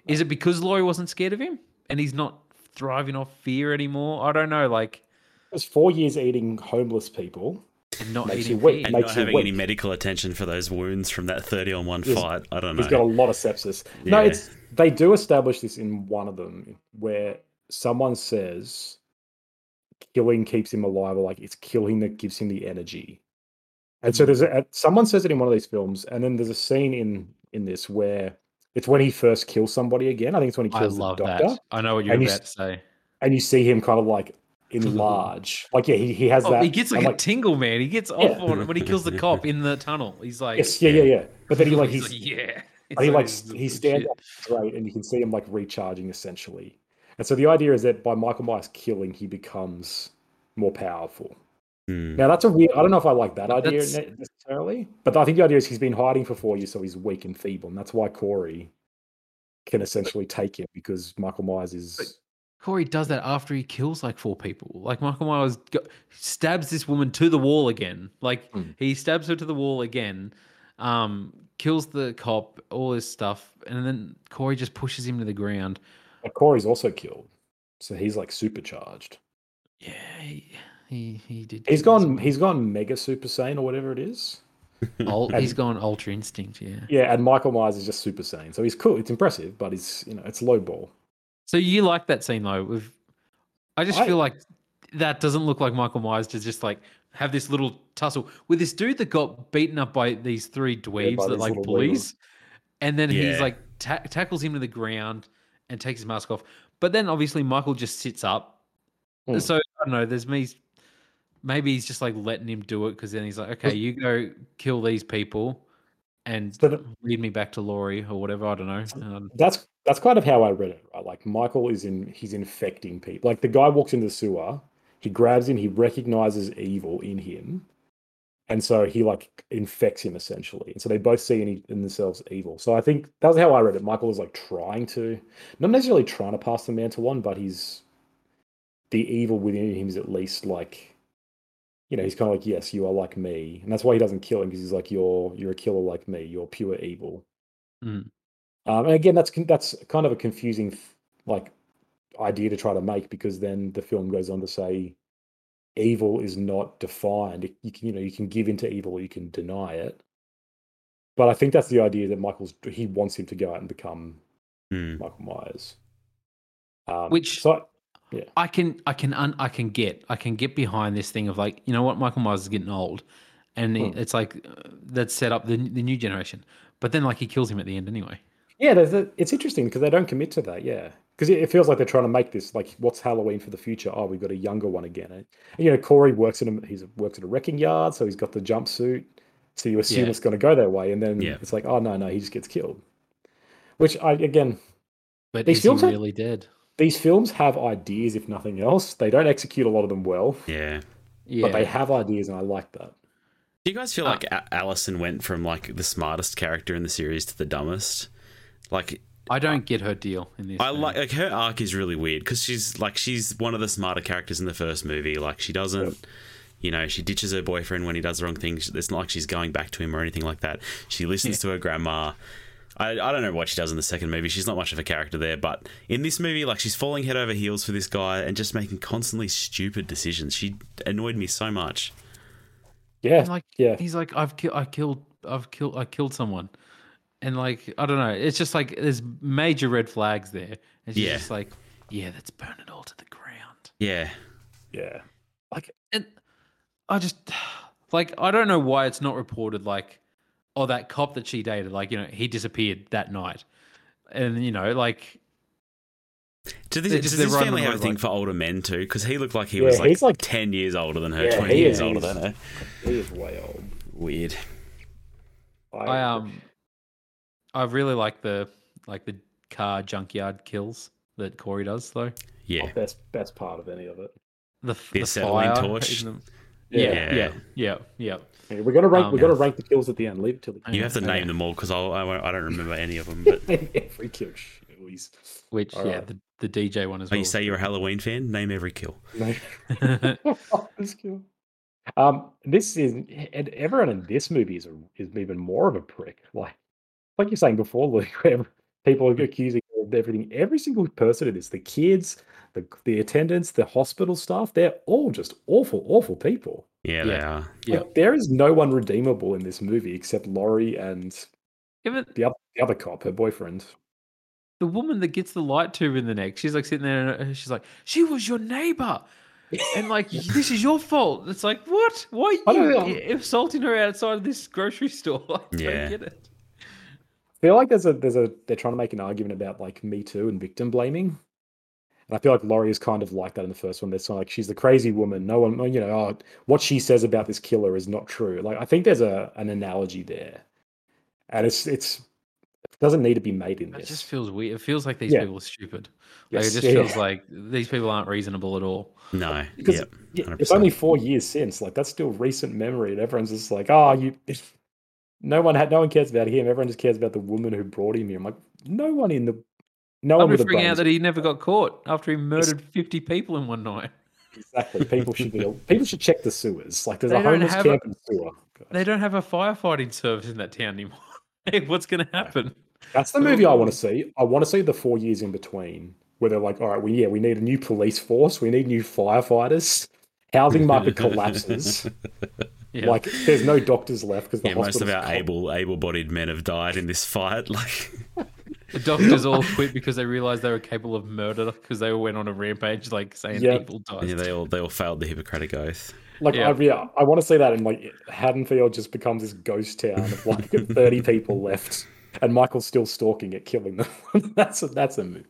is it because Laurie wasn't scared of him and he's not thriving off fear anymore? I don't know. Like, It was four years eating homeless people. and not Makes eating you weak. And not you having any medical attention for those wounds from that 30 on one fight. I don't know. He's got a lot of sepsis. No, it's they do establish this in one of them where someone says killing keeps him alive, or like it's killing that gives him the energy. And so hmm. there's a, someone says it in one of these films, and then there's a scene in in this where it's when he first kills somebody again. I think it's when he kills the doctor, that. I know what you're And you about s- to say. and you see him kind of like enlarge. like yeah, he, he has Oh, that. he gets like I'm a tingle, man. He gets off Yeah. on it when he kills the cop in the tunnel. He's like, yes, yeah, yeah, yeah. But then he like he's he's like, yeah. He like It's he stands up straight, and you can see him like recharging essentially. And so the idea is that by Michael Myers killing, he becomes more powerful. Hmm. Now that's a weird. I don't know if I like that idea that's- necessarily, but I think the idea is he's been hiding for four years, so he's weak and feeble, and that's why Corey can essentially take him because Michael Myers is. Corey does that after he kills like four people. Like Michael Myers go, stabs this woman to the wall again. Like Hmm. he stabs her to the wall again, um, kills the cop, all this stuff, and then Corey just pushes him to the ground. But Corey's also killed, so he's like supercharged. Yeah, he he, he did. He's kill gone. someone. He's gone Mega Super Saiyan or whatever it is. Ul- he's gone Ultra Instinct. Yeah. Yeah, and Michael Myers is just Super Saiyan, so he's cool. It's impressive, but he's you know it's low ball. So you like that scene though? With I just I- feel like that doesn't look like Michael Myers to just like have this little tussle with this dude that got beaten up by these three dweebs by that like little bullies, and then he's like ta- tackles him to the ground and takes his mask off. But then obviously Michael just sits up. Hmm. So I don't know. There's me. Maybe he's just like letting him do it because then he's like, okay, you go kill these people, and So lead me back to Laurie or whatever. I don't know. Um, That's that's kind of how I read it. Right? Like Michael is in, he's infecting people. Like the guy walks into the sewer, he grabs him, he recognizes evil in him, and so he like infects him essentially. And so they both see in, in themselves evil. So I think that was how I read it. Michael is like trying to, not necessarily trying to pass the mantle on, but he's the evil within him is at least like. You know, he's kind of like, yes, you are like me, and that's why he doesn't kill him because he's like, you're you're a killer like me, you're pure evil. Mm. Um, and again, that's that's kind of a confusing like idea to try to make because then the film goes on to say evil is not defined. You can you know you can give into evil, or you can deny it. But I think that's the idea that Michael's he wants him to go out and become Hmm. Michael Myers. Um, Which- so I can I can un, I can get I can get behind this thing of like you know what Michael Myers is getting old, and Hmm. it's like uh, that's set up the the new generation. But then like he kills him at the end anyway. yeah, there's a, it's interesting because they don't commit to that. Yeah, because it, feels like they're trying to make this like what's Halloween for the future? Oh, we've got a younger one again. And, you know, Corey works in a he's works at a wrecking yard, so he's got the jumpsuit. So you assume Yeah. it's going to go that way, and then Yeah. it's like, oh no, no, he just gets killed. Which I again, But is he really dead? These films have ideas, if nothing else. They don't execute a lot of them well, Yeah. Yeah, but they have ideas, and I like that. Do you guys feel Uh, like A- Allison went from like the smartest character in the series to the dumbest? Like I don't get her deal in this. I man. like like her arc is really weird because she's like she's one of the smarter characters in the first movie. Like she doesn't, you know, she ditches her boyfriend when he does the wrong thing. It's not like she's going back to him or anything like that. She listens to her grandma. I, I don't know what she does in the second movie. She's not much of a character there, but in this movie, like she's falling head over heels for this guy and just making constantly stupid decisions. She annoyed me so much. Yeah, And, like yeah. he's like I've ki- I killed I've killed I killed someone, and like I don't know, it's just like there's major red flags there. And she's Yeah. just like, yeah, let's burn it all to the ground. Yeah. Yeah. Like And I just like I don't know why it's not reported like, oh, that cop that she dated, like you know, he disappeared that night, and you know, like Do this, just- does they're this family have a around thing like- for older men too? Because he looked like he Yeah, was like, he's like- ten years older than her, Yeah, twenty he years is. older than her. he is way old. Weird. I um, I really like the like the car junkyard kills that Corey does though. Yeah. best best part of any of it. The, The the acetylene fire torch? In them. Yeah, Yeah. yeah, yeah, yeah. Yeah, we're gonna rank. Um, we're gonna rank the kills at the end. Leave it till the end. You have to Okay. name them all because I I don't remember any of them. But every kill. Always. Which All yeah, right. the, the DJ one as oh, well. you say you're a Halloween fan? Name every kill. This kill. Um, this is and everyone in this movie is a, is even more of a prick. Like, like you're saying before, Luke, where people are accusing her of everything. Every single person in this, the kids, the the attendants, the hospital staff, they're all just awful, awful people. Yeah, they Yeah. are. Yeah. Like, there is no one redeemable in this movie except Laurie and Even the other, the other cop, her boyfriend. the woman that gets the light tube in the neck, she's like sitting there and she's like, "She was your neighbor." And like this is your fault. It's like what? Why are you don't know. i- assaulting her outside of this grocery store? I don't Yeah. get it. I feel like there's a there's a they're trying to make an argument about like Me Too and victim blaming. And I feel like Laurie is kind of like that in the first one. They're sort of like she's the crazy woman. No one, you know, oh, what she says about this killer is not true. Like I think there's a an analogy there, and it's it's it doesn't need to be made in It this. It just feels weird. It feels like these Yeah. people are stupid. Like Yes, it just yeah, feels yeah. like these people aren't reasonable at all. No. Because Yep. yeah, it's only four years since. Like that's still recent memory, and everyone's just like, oh, you. No one had. No one cares about him. Everyone just cares about the woman who brought him here. I'm like, no one in the. No I'm one with a brain out that he never got caught after he murdered 50 people in one night. Exactly. People should be. People should check the sewers. Like there's They a homeless have a- camp in the sewer. Oh, they don't have a firefighting service in that town anymore. Hey, what's going to happen? That's the movie I want to see. I want to see the four years in between, where they're like, all right, we yeah, we need a new police force. We need new firefighters. Housing market collapses. Yeah. Like there's no doctors left because the Yeah, most of our co- able able-bodied men have died in this fight. Like, The doctors all quit because they realized they were capable of murder because they all went on a rampage, like saying Yeah. people died. yeah, they all they all failed the Hippocratic oath. Like Yeah. I, yeah, I want to see that in like Haddonfield just becomes this ghost town of like 30 people left, and Michael's still stalking it, killing them. that's a, that's a move.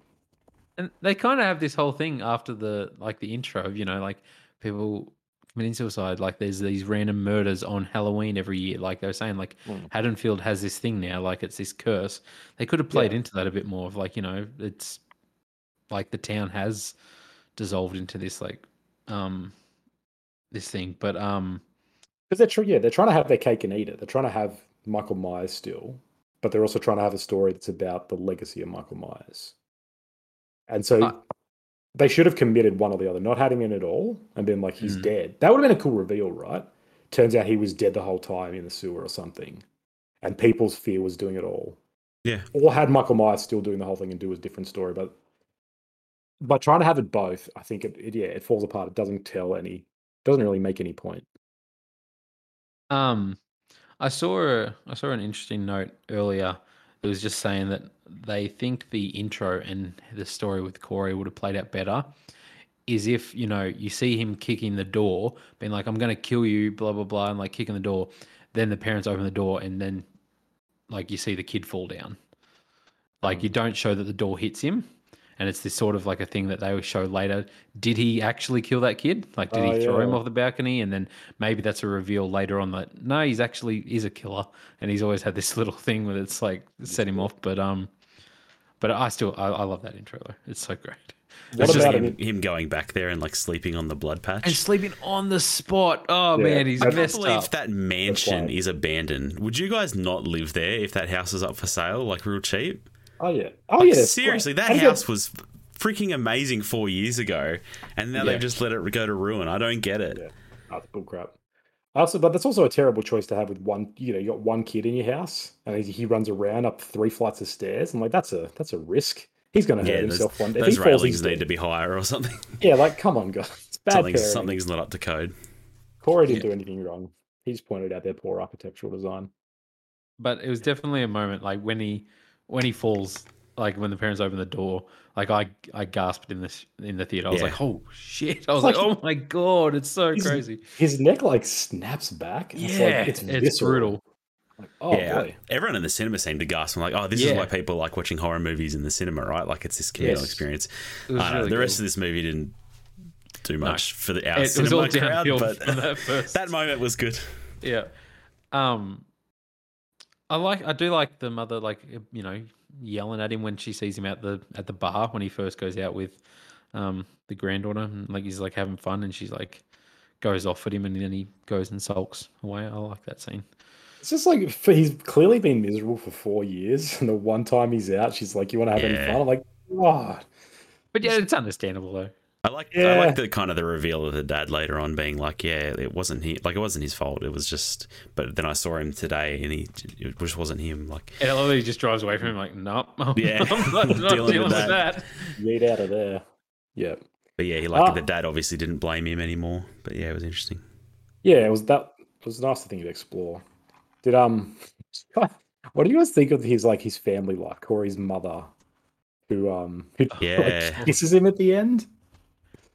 and they kind of have this whole thing after the like the intro, of you know, like people committing suicide. Like there's these random murders on Halloween every year. Like they were saying, like Mm. Haddonfield has this thing now, like it's this curse. They could have played Yeah. into that a bit more of like you know, it's like the town has dissolved into this like um this thing, but um Because they're true, yeah, they're trying to have their cake and eat it. They're trying to have Michael Myers still, but they're also trying to have a story that's about the legacy of Michael Myers. And so Uh, they should have committed one or the other, not had him in at all and been like, he's Mm. dead. That would have been a cool reveal, right? Turns out he was dead the whole time in the sewer or something. And people's fear was doing it all. Yeah, Or had Michael Myers still doing the whole thing and do a different story. But by trying to have it both, I think it, it yeah, it falls apart. It doesn't tell any, doesn't really make any point. Um, I saw a, I saw an interesting note earlier. It was just saying that they think the intro and the story with Corey would have played out better. Is if you know you see him kicking the door, being like, "I'm going to kill you," blah blah blah, and like kicking the door. Then the parents open the door, and then like you see the kid fall down. Like you don't show that the door hits him, and it's this sort of like a thing that they will show later. Did he actually kill that kid? Like, did Oh, he throw him off the balcony? And then maybe that's a reveal later on that no, he's actually is a killer, and he's always had this little thing where it's like set him off. But um, but I still I, I love that intro though. It's so great. What it's just about him, him? him going back there and like sleeping on the blood patch. And sleeping on the spot. Oh Yeah. man, he's I I can't believe up. that mansion is abandoned. Would you guys not live there if that house is up for sale, like real cheap? Oh yeah. Oh Like, yeah. seriously, that How house was freaking amazing four years ago, and now Yeah. they've just let it go to ruin. I don't get it. Yeah. Oh, it's bullcrap. Also, but that's also a terrible choice to have with one. You know, you got one kid in your house, and he, he runs around up three flights of stairs. I'm like, that's a that's a risk. He's going to hurt those, himself one day. If those he falls, railings he's need dead. to be higher or something. Yeah, like come on, guys. It's bad something's, parenting. something's not up to code. Corey didn't do anything wrong. He just pointed out their poor architectural design. but it was definitely a moment like when he when he falls, like when the parents open the door. Like I, I gasped in this in the theater. I was Yeah. like, "Oh shit!" I was like, like- "Oh my god, it's so He's- crazy." His neck like snaps back. and Yeah, it's, like, it's, visceral. brutal. Like, oh yeah, boy. everyone in the cinema seemed to gasp. I'm like, oh, this is why people like watching horror movies in the cinema, right? Like it's this communal Yes. experience. I don't know, really the rest of this movie didn't do much for the our It, it was cinema all crowd, but that first. that moment was good. yeah. Um, I like. I do like the mother, like you know, yelling at him when she sees him at the at the bar when he first goes out with, um, the granddaughter, and like he's like having fun, and she's like goes off at him, and then he goes and sulks away. I like that scene. It's just like for, he's clearly been miserable for four years, and the one time he's out, she's like, "You want to have any fun?" I'm like, "God." But yeah, it's understandable though. I like I like the kind of the reveal of the dad later on being like, yeah, it wasn't he like it wasn't his fault. It was just. But then I saw him today, and he it just wasn't him. Like And I love that he just drives away from him, like, nope, I'm Yeah. I'm not, not Dealing dealing, with with that. that. Get out of there. Yeah, But yeah, he like Ah. the dad obviously didn't blame him anymore. But yeah, it was interesting. yeah. It was that. It was a nice thing to explore. Did um, what do you guys think of his like his family like or his mother, who um, who Yeah. like, kisses him at the end?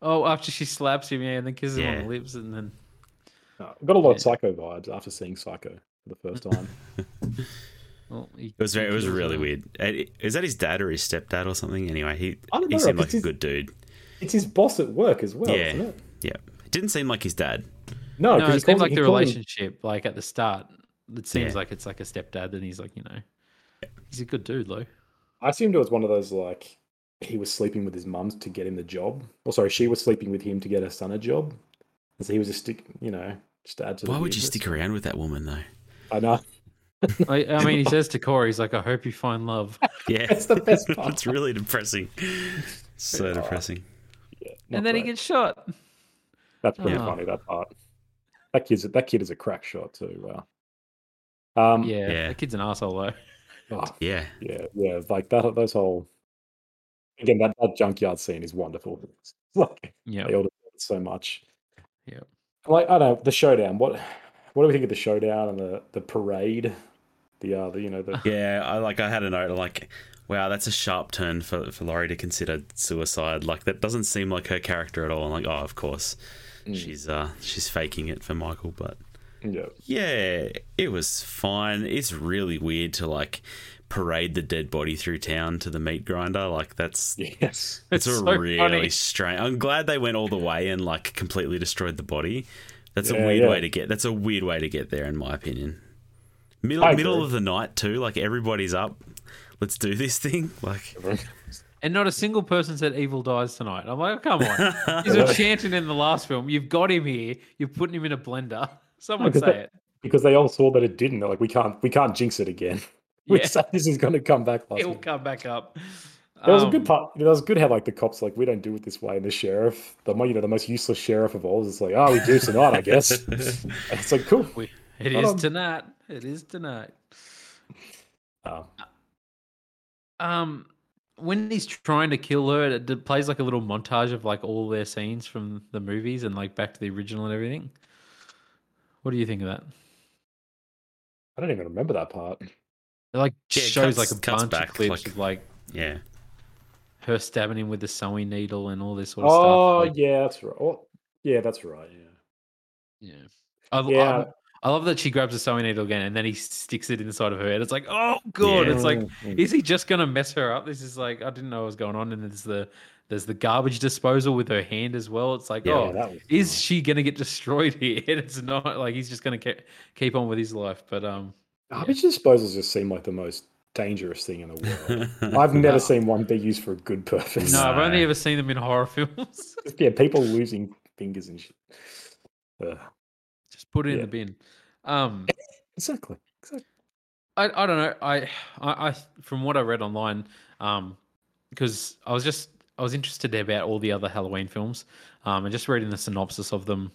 Oh, after she slaps him, yeah, and then kisses him on the lips, and then Uh, got a lot of Psycho vibes after seeing Psycho for the first time. well, he, It was very, it was really her. weird. Uh, Is that his dad or his stepdad or something? Anyway, he I don't he seemed like a his- good dude. it's his boss at work as well, Yeah. isn't it? Yeah, it didn't seem like his dad. No, No, 'cause he it seems like the calls him- relationship, like at the start, it seems Yeah. like it's like a stepdad, and he's like, you know, he's a good dude, though. I assumed it was one of those like he was sleeping with his mum to get him the job. Or sorry, she was sleeping with him to get her son a job. And so he was just stick, you know, just to add to. the Why would you weirdness. stick around with that woman though? I know. I, I mean, he says to Corey, he's like, I hope you find love. Yeah, That's the best part. it's really depressing. So Yeah. depressing. Yeah, and then he gets shot. That's pretty Oh. funny. That part. That kid's that kid is a crack shot too. Wow. Um, Yeah, Yeah. the kid's an asshole, though. oh, Yeah, yeah, yeah. Like that. Those whole. Again, that, that junkyard scene is wonderful. It's like Yeah. they all do it so much. Yeah. Like I don't know the showdown. What what do we think of the showdown and the the parade? The uh, the, you know the yeah. I like. I had a note like, wow, that's a sharp turn for for Laurie to consider suicide. Like that doesn't seem like her character at all. I'm like, oh, of course, Mm. she's uh she's faking it for Michael, but. yeah. Yeah, it was fine. It's really weird to like parade the dead body through town to the meat grinder. Like that's Yes. it's, It's a so really strange. I'm glad they went all the way and like completely destroyed the body. That's Yeah, a weird yeah. way to get. That's a weird way to get there, in my opinion. Middle middle of the night too. Like everybody's up. Let's do this thing. Like And not a single person said evil dies tonight. I'm like, oh, come on. He's a chanting in the last film. You've got him here. You're putting him in a blender. Someone because say they- it. because they all saw that it didn't. They're like, we can't we can't jinx it again. Yeah. this is going to come back. Last It'll come back up. That was a Um, good part. That was good how like the cops like we don't do it this way, and the sheriff, the you know the most useless sheriff of all, is like, oh, we do tonight, I guess. It's like cool. We, it is on. tonight. It is tonight. Oh, Um, when he's trying to kill her, it plays like a little montage of like all their scenes from the movies and like back to the original and everything. What do you think of that? I don't even remember that part. It like Yeah, it shows cuts- like a bunch back, of clips like- of like yeah, her stabbing him with the sewing needle and all this sort of Oh stuff. like- yeah, that's right. Oh, yeah, that's right. Yeah. yeah. I, I- Yeah. I love that she grabs the sewing needle again and then he sticks it inside of her head. It's like, oh god! It's like, is he just gonna mess her up? This is like, I didn't know what was going on. And there's the there's the garbage disposal with her hand as well. It's like, Yeah, oh, that was is nice. she gonna get destroyed here? And it's not like he's just gonna ke- keep on with his life. But um, garbage disposals just seem like the most dangerous thing in the world. I've never No. seen one be used for a good purpose. no, I've only ever seen them in horror films. yeah, people losing fingers and shit. Ugh. just put it in the bin. Um, exactly. Exactly. I, I don't know. I, I, I from what I read online, um, because I was just I was interested about all the other Halloween films, um, and just reading the synopsis of them,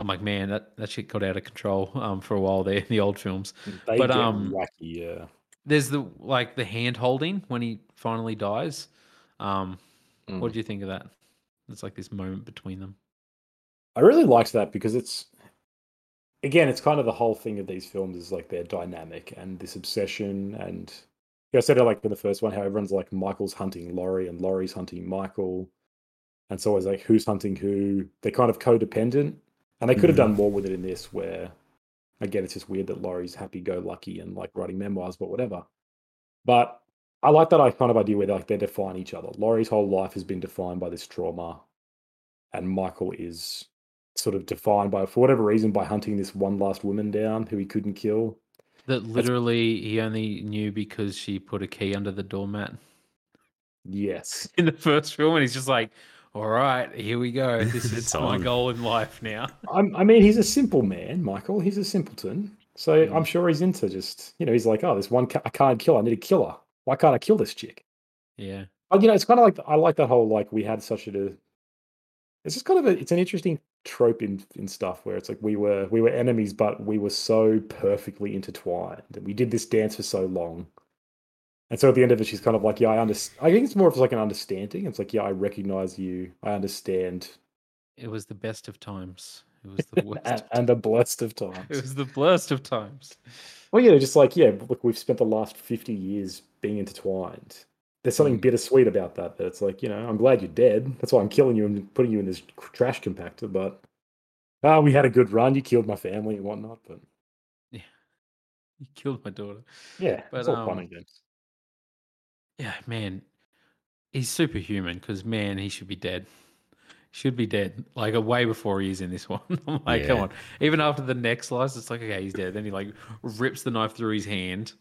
I'm like, man, that that shit got out of control, um, for a while there, in the old films. They But, um, wacky. Yeah. There's the like the hand holding when he finally dies. Um, Mm. what do you think of that? It's like this moment between them. I really liked that because it's again, it's kind of the whole thing of these films is like they're dynamic and this obsession. And yeah, I said it like in the first one, how everyone's like Michael's hunting Laurie and Laurie's hunting Michael. And so it's like who's hunting who. They're kind of codependent. And they could have done mm. more with it in this, where again, it's just weird that Laurie's happy go lucky and like writing memoirs, but whatever. But I like that I kind of idea where like they define each other. Laurie's whole life has been defined by this trauma, and Michael is sort of defined by, for whatever reason, by hunting this one last woman down who he couldn't kill. That literally he only knew because she put a key under the doormat Yes. in the first film, and he's just like, "All right, here we go. This is my goal in life now." I'm, I mean, he's a simple man, Michael. He's a simpleton. So Mm. I'm sure he's into just, you know, he's like, oh, this one ca- I can't kill. I need a killer. Why can't I kill this chick? Yeah, But you know, it's kind of like I like that whole like we had such a. It's just kind of a. It's an interesting trope in in stuff where it's like we were we were enemies, but we were so perfectly intertwined, and we did this dance for so long. And so at the end of it, she's kind of like, yeah, I understand. I think it's more of like an understanding. It's like, yeah, I recognize you. I understand, it was the best of times. It was the worst. and, and the blessed of times. It was the blurst of times. Well, yeah, just like yeah, look, we've spent the last fifty years being intertwined. There's something Mm. bittersweet about that. That it's like you know, I'm glad you're dead. That's why I'm killing you and putting you in this trash compactor. But ah, we had a good run. You killed my family and whatnot. But yeah, You killed my daughter. yeah, But, it's all fun um, and games. Yeah, man, he's superhuman because man, he should be dead. Should be dead, like a way before he is in this one. I'm like, come on. Even after the neck slice, it's like, okay, he's dead. Then he like rips the knife through his hand,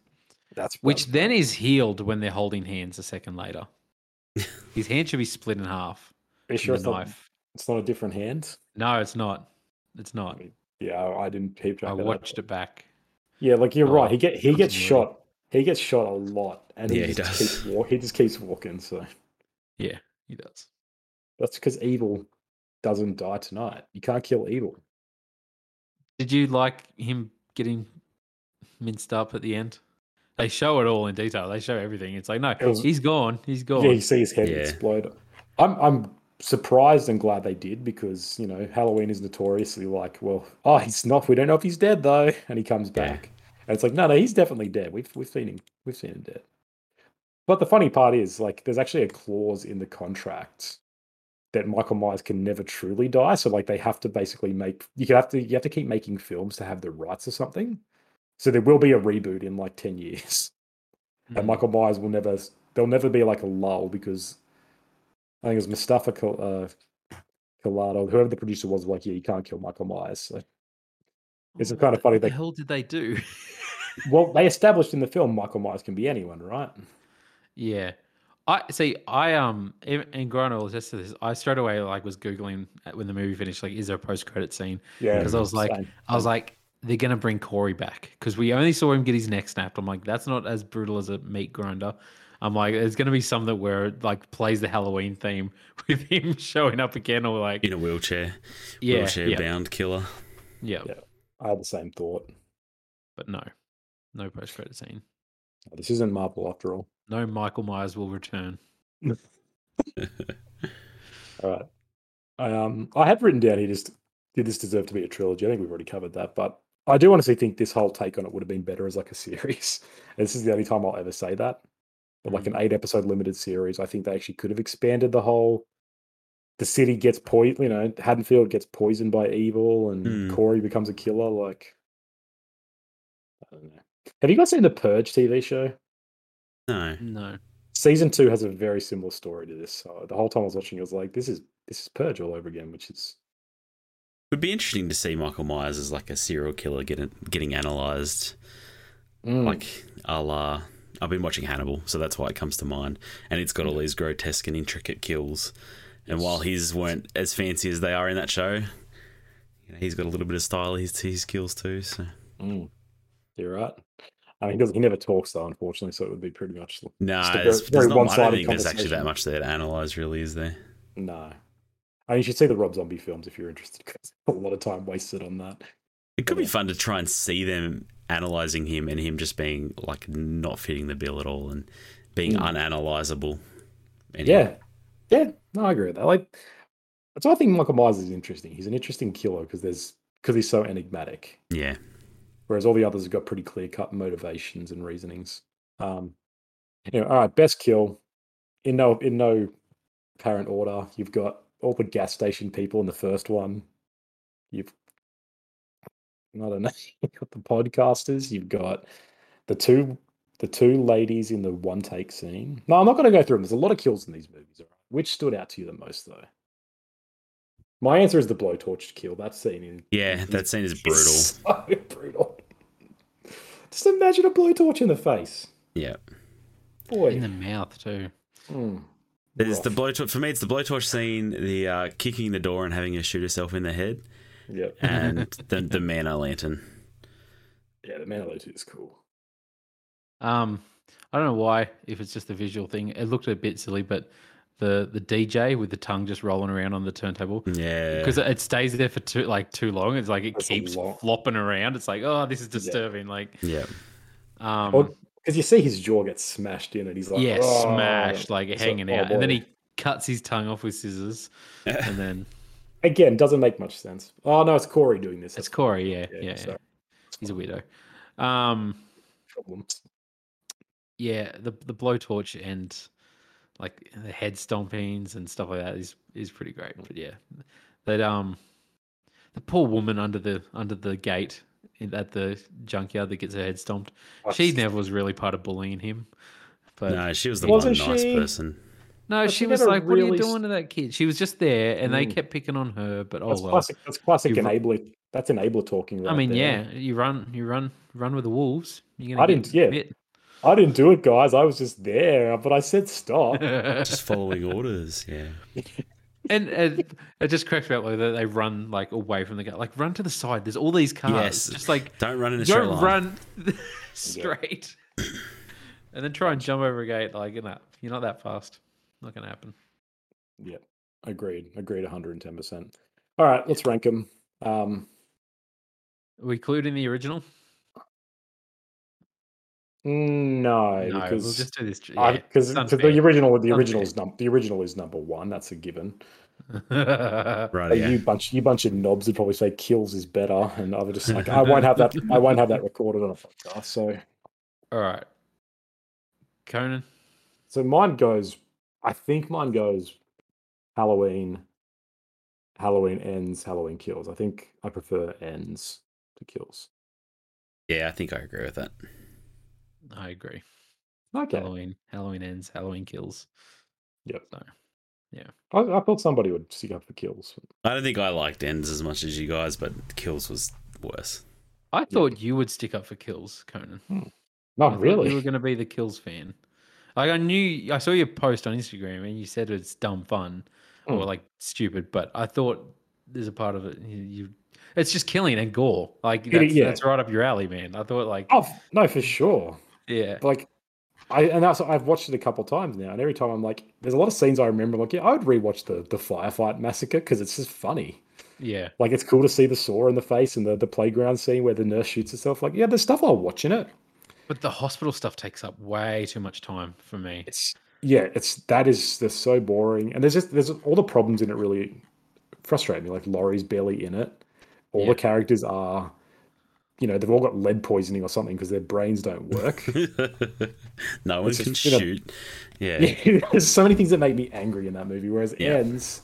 That's which then is healed when they're holding hands a second later. his hand should be split in half. Are sure it's not, knife. it's not a different hand? No, it's not. It's not. yeah, I didn't keep track. I that. watched it back. Yeah, like you're oh, right. Oh, He get he gets shot. He gets shot a lot, and he Yeah, he just does. keeps wa- he just keeps walking. So Yeah, he does. that's because evil doesn't die tonight. You can't kill evil. Did you like him getting minced up at the end? They show it all in detail. They show everything. It's like, no, was- he's gone. He's gone. Yeah, you see his head Yeah. explode. I'm I'm surprised and glad they did because you know Halloween is notoriously like, well, oh, he's not. We don't know if he's dead though, and he comes back, and it's like, no, no, he's definitely dead. We've we've seen him. We've seen him dead. But the funny part is, like, there's actually a clause in the contract that Michael Myers can never truly die. So like, they have to basically make you have to you have to keep making films to have the rights or something. So there will be a reboot in like ten years and Mm. Michael Myers will never there'll never be like a lull because I think it was Mustafa uh, Collado, whoever the producer was, like, yeah, you can't kill Michael Myers. So, it's Oh, kind of what funny the they- hell did they do? well, they established in the film Michael Myers can be anyone, right? yeah, I see. I um, in- and Grano will attest to this. I straight away like was googling when the movie finished. Like, is there a post credit scene? Yeah, Because I was like, same. I was like, they're gonna bring Corey back because we only saw him get his neck snapped. I'm like, that's not as brutal as a meat grinder. I'm like, there's gonna be something where like plays the Halloween theme with him showing up again, or like, in a wheelchair, yeah, wheelchair yeah, bound killer. yeah, Yeah. I had the same thought. but no, no post credit scene. This isn't Marvel after all. No, Michael Myers will return. All right. I um I had written down here just did this deserve to be a trilogy? I think we've already covered that, but I do honestly think this whole take on it would have been better as like a series. And this is the only time I'll ever say that. But like an eight episode limited series, I think they actually could have expanded the whole the city gets poisoned, you know, Haddonfield gets poisoned by evil and Hmm. Corey becomes a killer. Like I don't know. Have you guys seen the Purge TV show? No, No, Season two has a very similar story to this. So the whole time I was watching, I was like, "This is this is Purge all over again," which is It would be interesting to see Michael Myers as like a serial killer getting getting analyzed, Mm. like a la. I've been watching Hannibal, so that's why it comes to mind, and it's got all these grotesque and intricate kills. And while his weren't as fancy as they are in that show, you know, he's got a little bit of style. to His his kills too. So Mm. You're right. I mean, he, doesn't, he never talks though, unfortunately. So it would be pretty much no, very- there's, very there's not, I don't one-sided think there's actually that much there to analyze. Really, is there? no. I mean, you should see the Rob Zombie films if you're interested. 'cause a lot of time wasted on that. It could be Yeah. fun to try and see them analyzing him and him just being like not fitting the bill at all and being Mm. unanalyzable. Anyway. Yeah, yeah. No, I agree with that. Like, that's why I think Michael Myers is interesting. He's an interesting killer because there's because he's so enigmatic. Yeah. Whereas all the others have got pretty clear cut motivations and reasonings. Um, you know, all right, best kill in no in no apparent order. You've got all the gas station people in the first one. You've I don't know. You've got the podcasters. You've got the two the two ladies in the one take scene. No, I'm not going to go through them. There's a lot of kills in these movies. all right? Which stood out to you the most, though? My answer is the blowtorch kill. That scene in Yeah, that scene is brutal. so brutal. Just imagine a blowtorch in the face. Yeah. Boy. In the mouth too. Mm. There's the Rough. blowtorch for me. It's the blowtorch scene, the uh, kicking the door and having her shoot herself in the head, Yep. and the the man-o'-lantern. Yeah, the Man lantern is cool. Um, I don't know why. If it's just a visual thing, it looked a bit silly, but the the DJ with the tongue just rolling around on the turntable Yeah, because it stays there for too like too long. It's like it That's keeps flopping around. It's like oh, this is disturbing. Like yeah, um, Well, because you see his jaw get smashed in, and he's like, yeah, "Oh." smashed like It's hanging like, oh, out, and then he cuts his tongue off with scissors, and then Again, doesn't make much sense. Oh no, it's Corey doing this. it's That's Corey. Yeah, yeah, yeah, sorry. he's a weirdo. Um, problems. yeah, the the blowtorch and like the head stompings and stuff like that is is pretty great. But yeah, that um, the poor woman under the under the gate in, at the junkyard that gets her head stomped. She never was really part of bullying him. But no, no, she was the Wasn't one nice she? person. But she she was never like, "What are you doing to that kid?" She was just there, and they Mm. kept picking on her. But oh That's well. classic. That's classic You've- enabler. That's enabler talking. Right I mean, there. yeah, you run, you run, run with the wolves. You're gonna I get didn't- yeah. bit. I didn't do it, guys. I was just there, but I said stop. Just following orders. Yeah, And, and it just cracks me up like that they run like away from the gate, like run to the side. There's all these cars, Yes. just like don't run in a straight don't line. run straight, and then try and jump over a gate. Like you know, you're not that fast. Not gonna happen. yeah, agreed. Agreed. 110. percent All right, let's rank them. Um, Are we clued in the original? No, no, because we'll just do this. because Yeah, because it's the unfair. original the original is num- the original is number one. That's a given. Right. Yeah. You bunch you bunch of knobs would probably say kills is better, and I would just like I won't have that I won't have that recorded on a podcast. So all right, Conan. so mine goes. I think mine goes Halloween. Halloween ends. Halloween kills. I think I prefer ends to kills. Yeah, I think I agree with that. I agree. Okay. Halloween. Halloween ends. Halloween kills. Yep. So, I, I thought somebody would stick up for kills. I don't think I liked ends as much as you guys, but kills was worse. I thought you would stick up for kills, Conan. I Not thought really. You were going to be the kills fan. Like I knew, I saw your post on Instagram, and you said it's dumb fun or Mm. like stupid. But I thought there's a part of it you. you it's just killing and gore. Like that's, yeah. that's right up your alley, man. I thought like, Oh no, for sure. Yeah, like I and that's I've watched it a couple of times now, and every time I'm like, there's a lot of scenes I remember. Like, yeah, I would rewatch the the firefight massacre because it's just funny. yeah, Like, it's cool to see the saw in the face and the the playground scene where the nurse shoots herself. Like, yeah, there's stuff I'll watch in it. but the hospital stuff takes up way too much time for me. It's yeah, it's that is they're so boring, and there's just there's all the problems in it really frustrate me. Like, Laurie's barely in it. All Yeah. the characters are. You know, they've all got lead poisoning or something because their brains don't work. no one It's can just, you know- shoot. Yeah. Yeah, there's so many things that make me angry in that movie. Whereas Yeah. ends,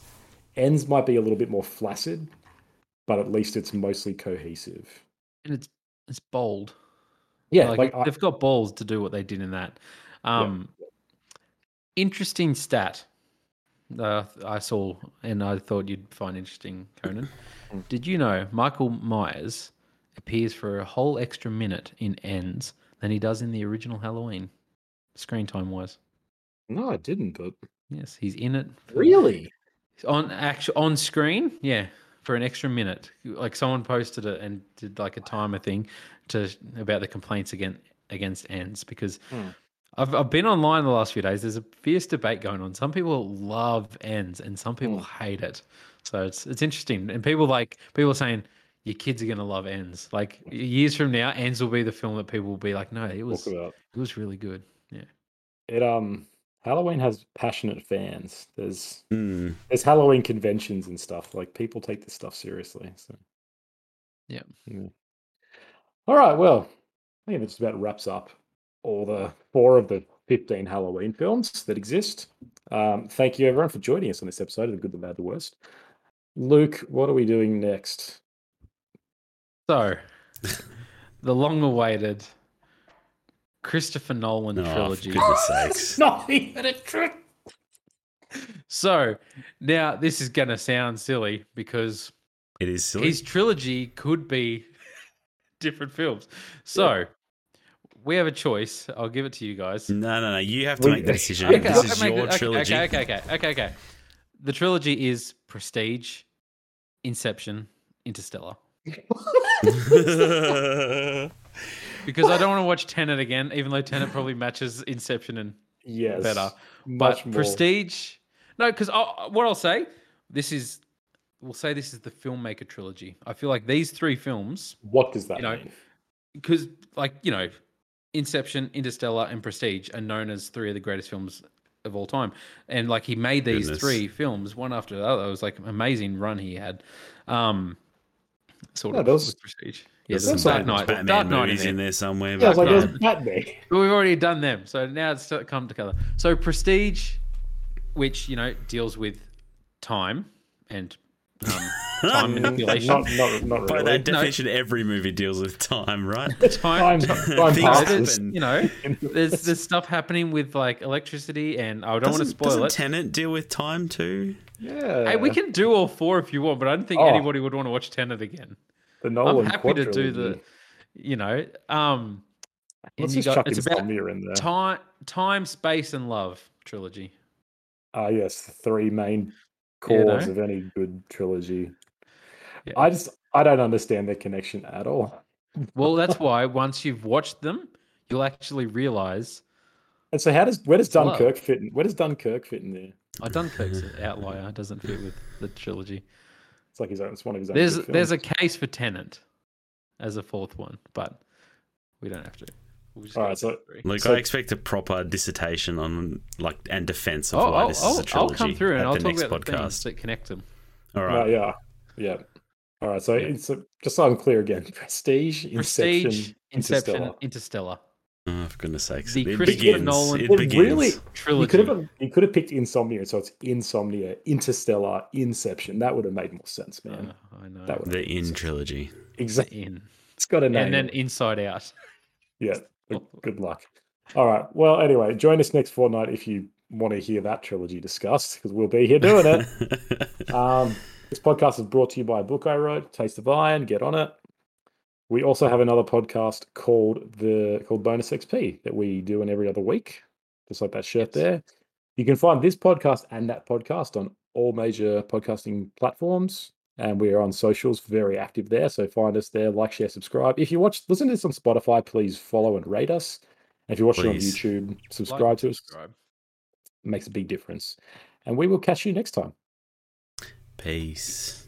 ends might be a little bit more flaccid, but at least it's mostly cohesive. and it's it's bold. Yeah, like, like, I, they've got balls to do what they did in that. Um, Interesting stat uh, I saw, and I thought you'd find interesting, Conan. Mm. Did you know Michael Myers appears for a whole extra minute in Ends than he does in the original Halloween, screen time wise? no, I didn't. But Yes, he's in it for- really, on actual on screen. Yeah, for an extra minute. Like someone posted it and did like a timer thing to about the complaints against against ends because Hmm. I've I've been online the last few days. There's a fierce debate going on. Some people love ends and some people hate it. So it's it's interesting. And people like people are saying your kids are gonna love ends. Like years from now, ends will be the film that people will be like, no, it was it was really good. Yeah. it. Um, Halloween has passionate fans. There's Hmm. there's Halloween conventions and stuff. Like people take this stuff seriously. So Yeah. All right. Well, I think that just about wraps up all the four of the 15 Halloween films that exist. Um, thank you, everyone, for joining us on this episode of The Good, the Bad, the Worst. Luke, what are we doing next? So, the long-awaited Christopher Nolan Oh, for trilogy. goodness sakes. Not even a trick. So now this is going to sound silly because It is silly. his trilogy could be different films. So we have a choice. I'll give it to you guys. No, no, no. You have to make the decision. Okay, this is your the- okay, trilogy. Okay, okay, okay, okay, okay. The trilogy is Prestige, Inception, Interstellar. Because I don't want to watch Tenet again, even though Tenet probably matches Inception and Yes. better. Much But more. Prestige, no, because what I'll say, this is, we'll say this is the filmmaker trilogy. I feel like these three films, What does that you know, mean? because like you know, Inception, Interstellar, and Prestige are known as three of the greatest films of all time. And like he made these Goodness. three films one after the other. It was like amazing run he had. Um, sort Yeah, of those- with Prestige. Yeah, There's there's some Dark Batman- Knight. Batman Dark Knight in movies there. in there somewhere. Yeah, I like, Dark there's Batman. But we've already done them, so now it's to come together. So Prestige, which you know deals with time and um, time manipulation. Not, not, not By really. that definition, every movie deals with time, right? time, Time, time- time Things passes. happen. you know, there's there's stuff happening with like electricity, and I don't want to Doesn't, spoil doesn't it. Tenet deal with time too? Yeah. hey, we can do all four if you want, but I don't think Oh. anybody would want to watch Tenet again. The Nolan I'm happy to do the, you know, um, Let's just got- chuck it's about in there. time, time, space, and love trilogy. Ah, yes, the three main You know? cores of any good trilogy. Yeah. I just I don't understand their connection at all. Well, that's why once you've watched them, you'll actually realize And so, how does where does It's love. Dunkirk fit? In, where does Dunkirk fit in there? Oh, Dunkirk's an outlier. It doesn't fit with the trilogy. It's like his own. It's one of his own. There's good there's a films. case for Tenet as a fourth one, but we don't have to. We'll just All go right, with so- the three. Look, So- I expect a proper dissertation on like and defense of Oh, why I'll, this I'll, is a I'll trilogy come through and at I'll the talk next about podcast. things that connect them. All right. No, right. yeah, yeah. All right. So it's a, just so I'm clear again: Prestige, Prestige, Inception, Inception, Interstellar. Interstellar. Oh, for goodness sakes. The it Christopher begins. Nolan- It It begins. really- You Trilogy. could have you could have picked Insomnia, so it's Insomnia, Interstellar, Inception. That would have made more sense, man. Uh, I know. That would the In trilogy. exactly. in. It's got a name. And then Inside Out. Yeah. Good luck. All right. Well, anyway, join us next fortnight if you want to hear that trilogy discussed, because we'll be here doing it. um, this podcast is brought to you by a book I wrote, Taste of Iron. Get on it. We also have another podcast called the called Bonus XP that we do in every other week, just like that shirt Yes. there. You can find this podcast and that podcast on all major podcasting platforms, and we are on socials, very active there. So find us there, like, share, subscribe. If you watch, listen to this on Spotify, please follow and rate us. And if you're watching on YouTube, Like, subscribe to us. subscribe. It makes a big difference. And we will catch you next time. Peace.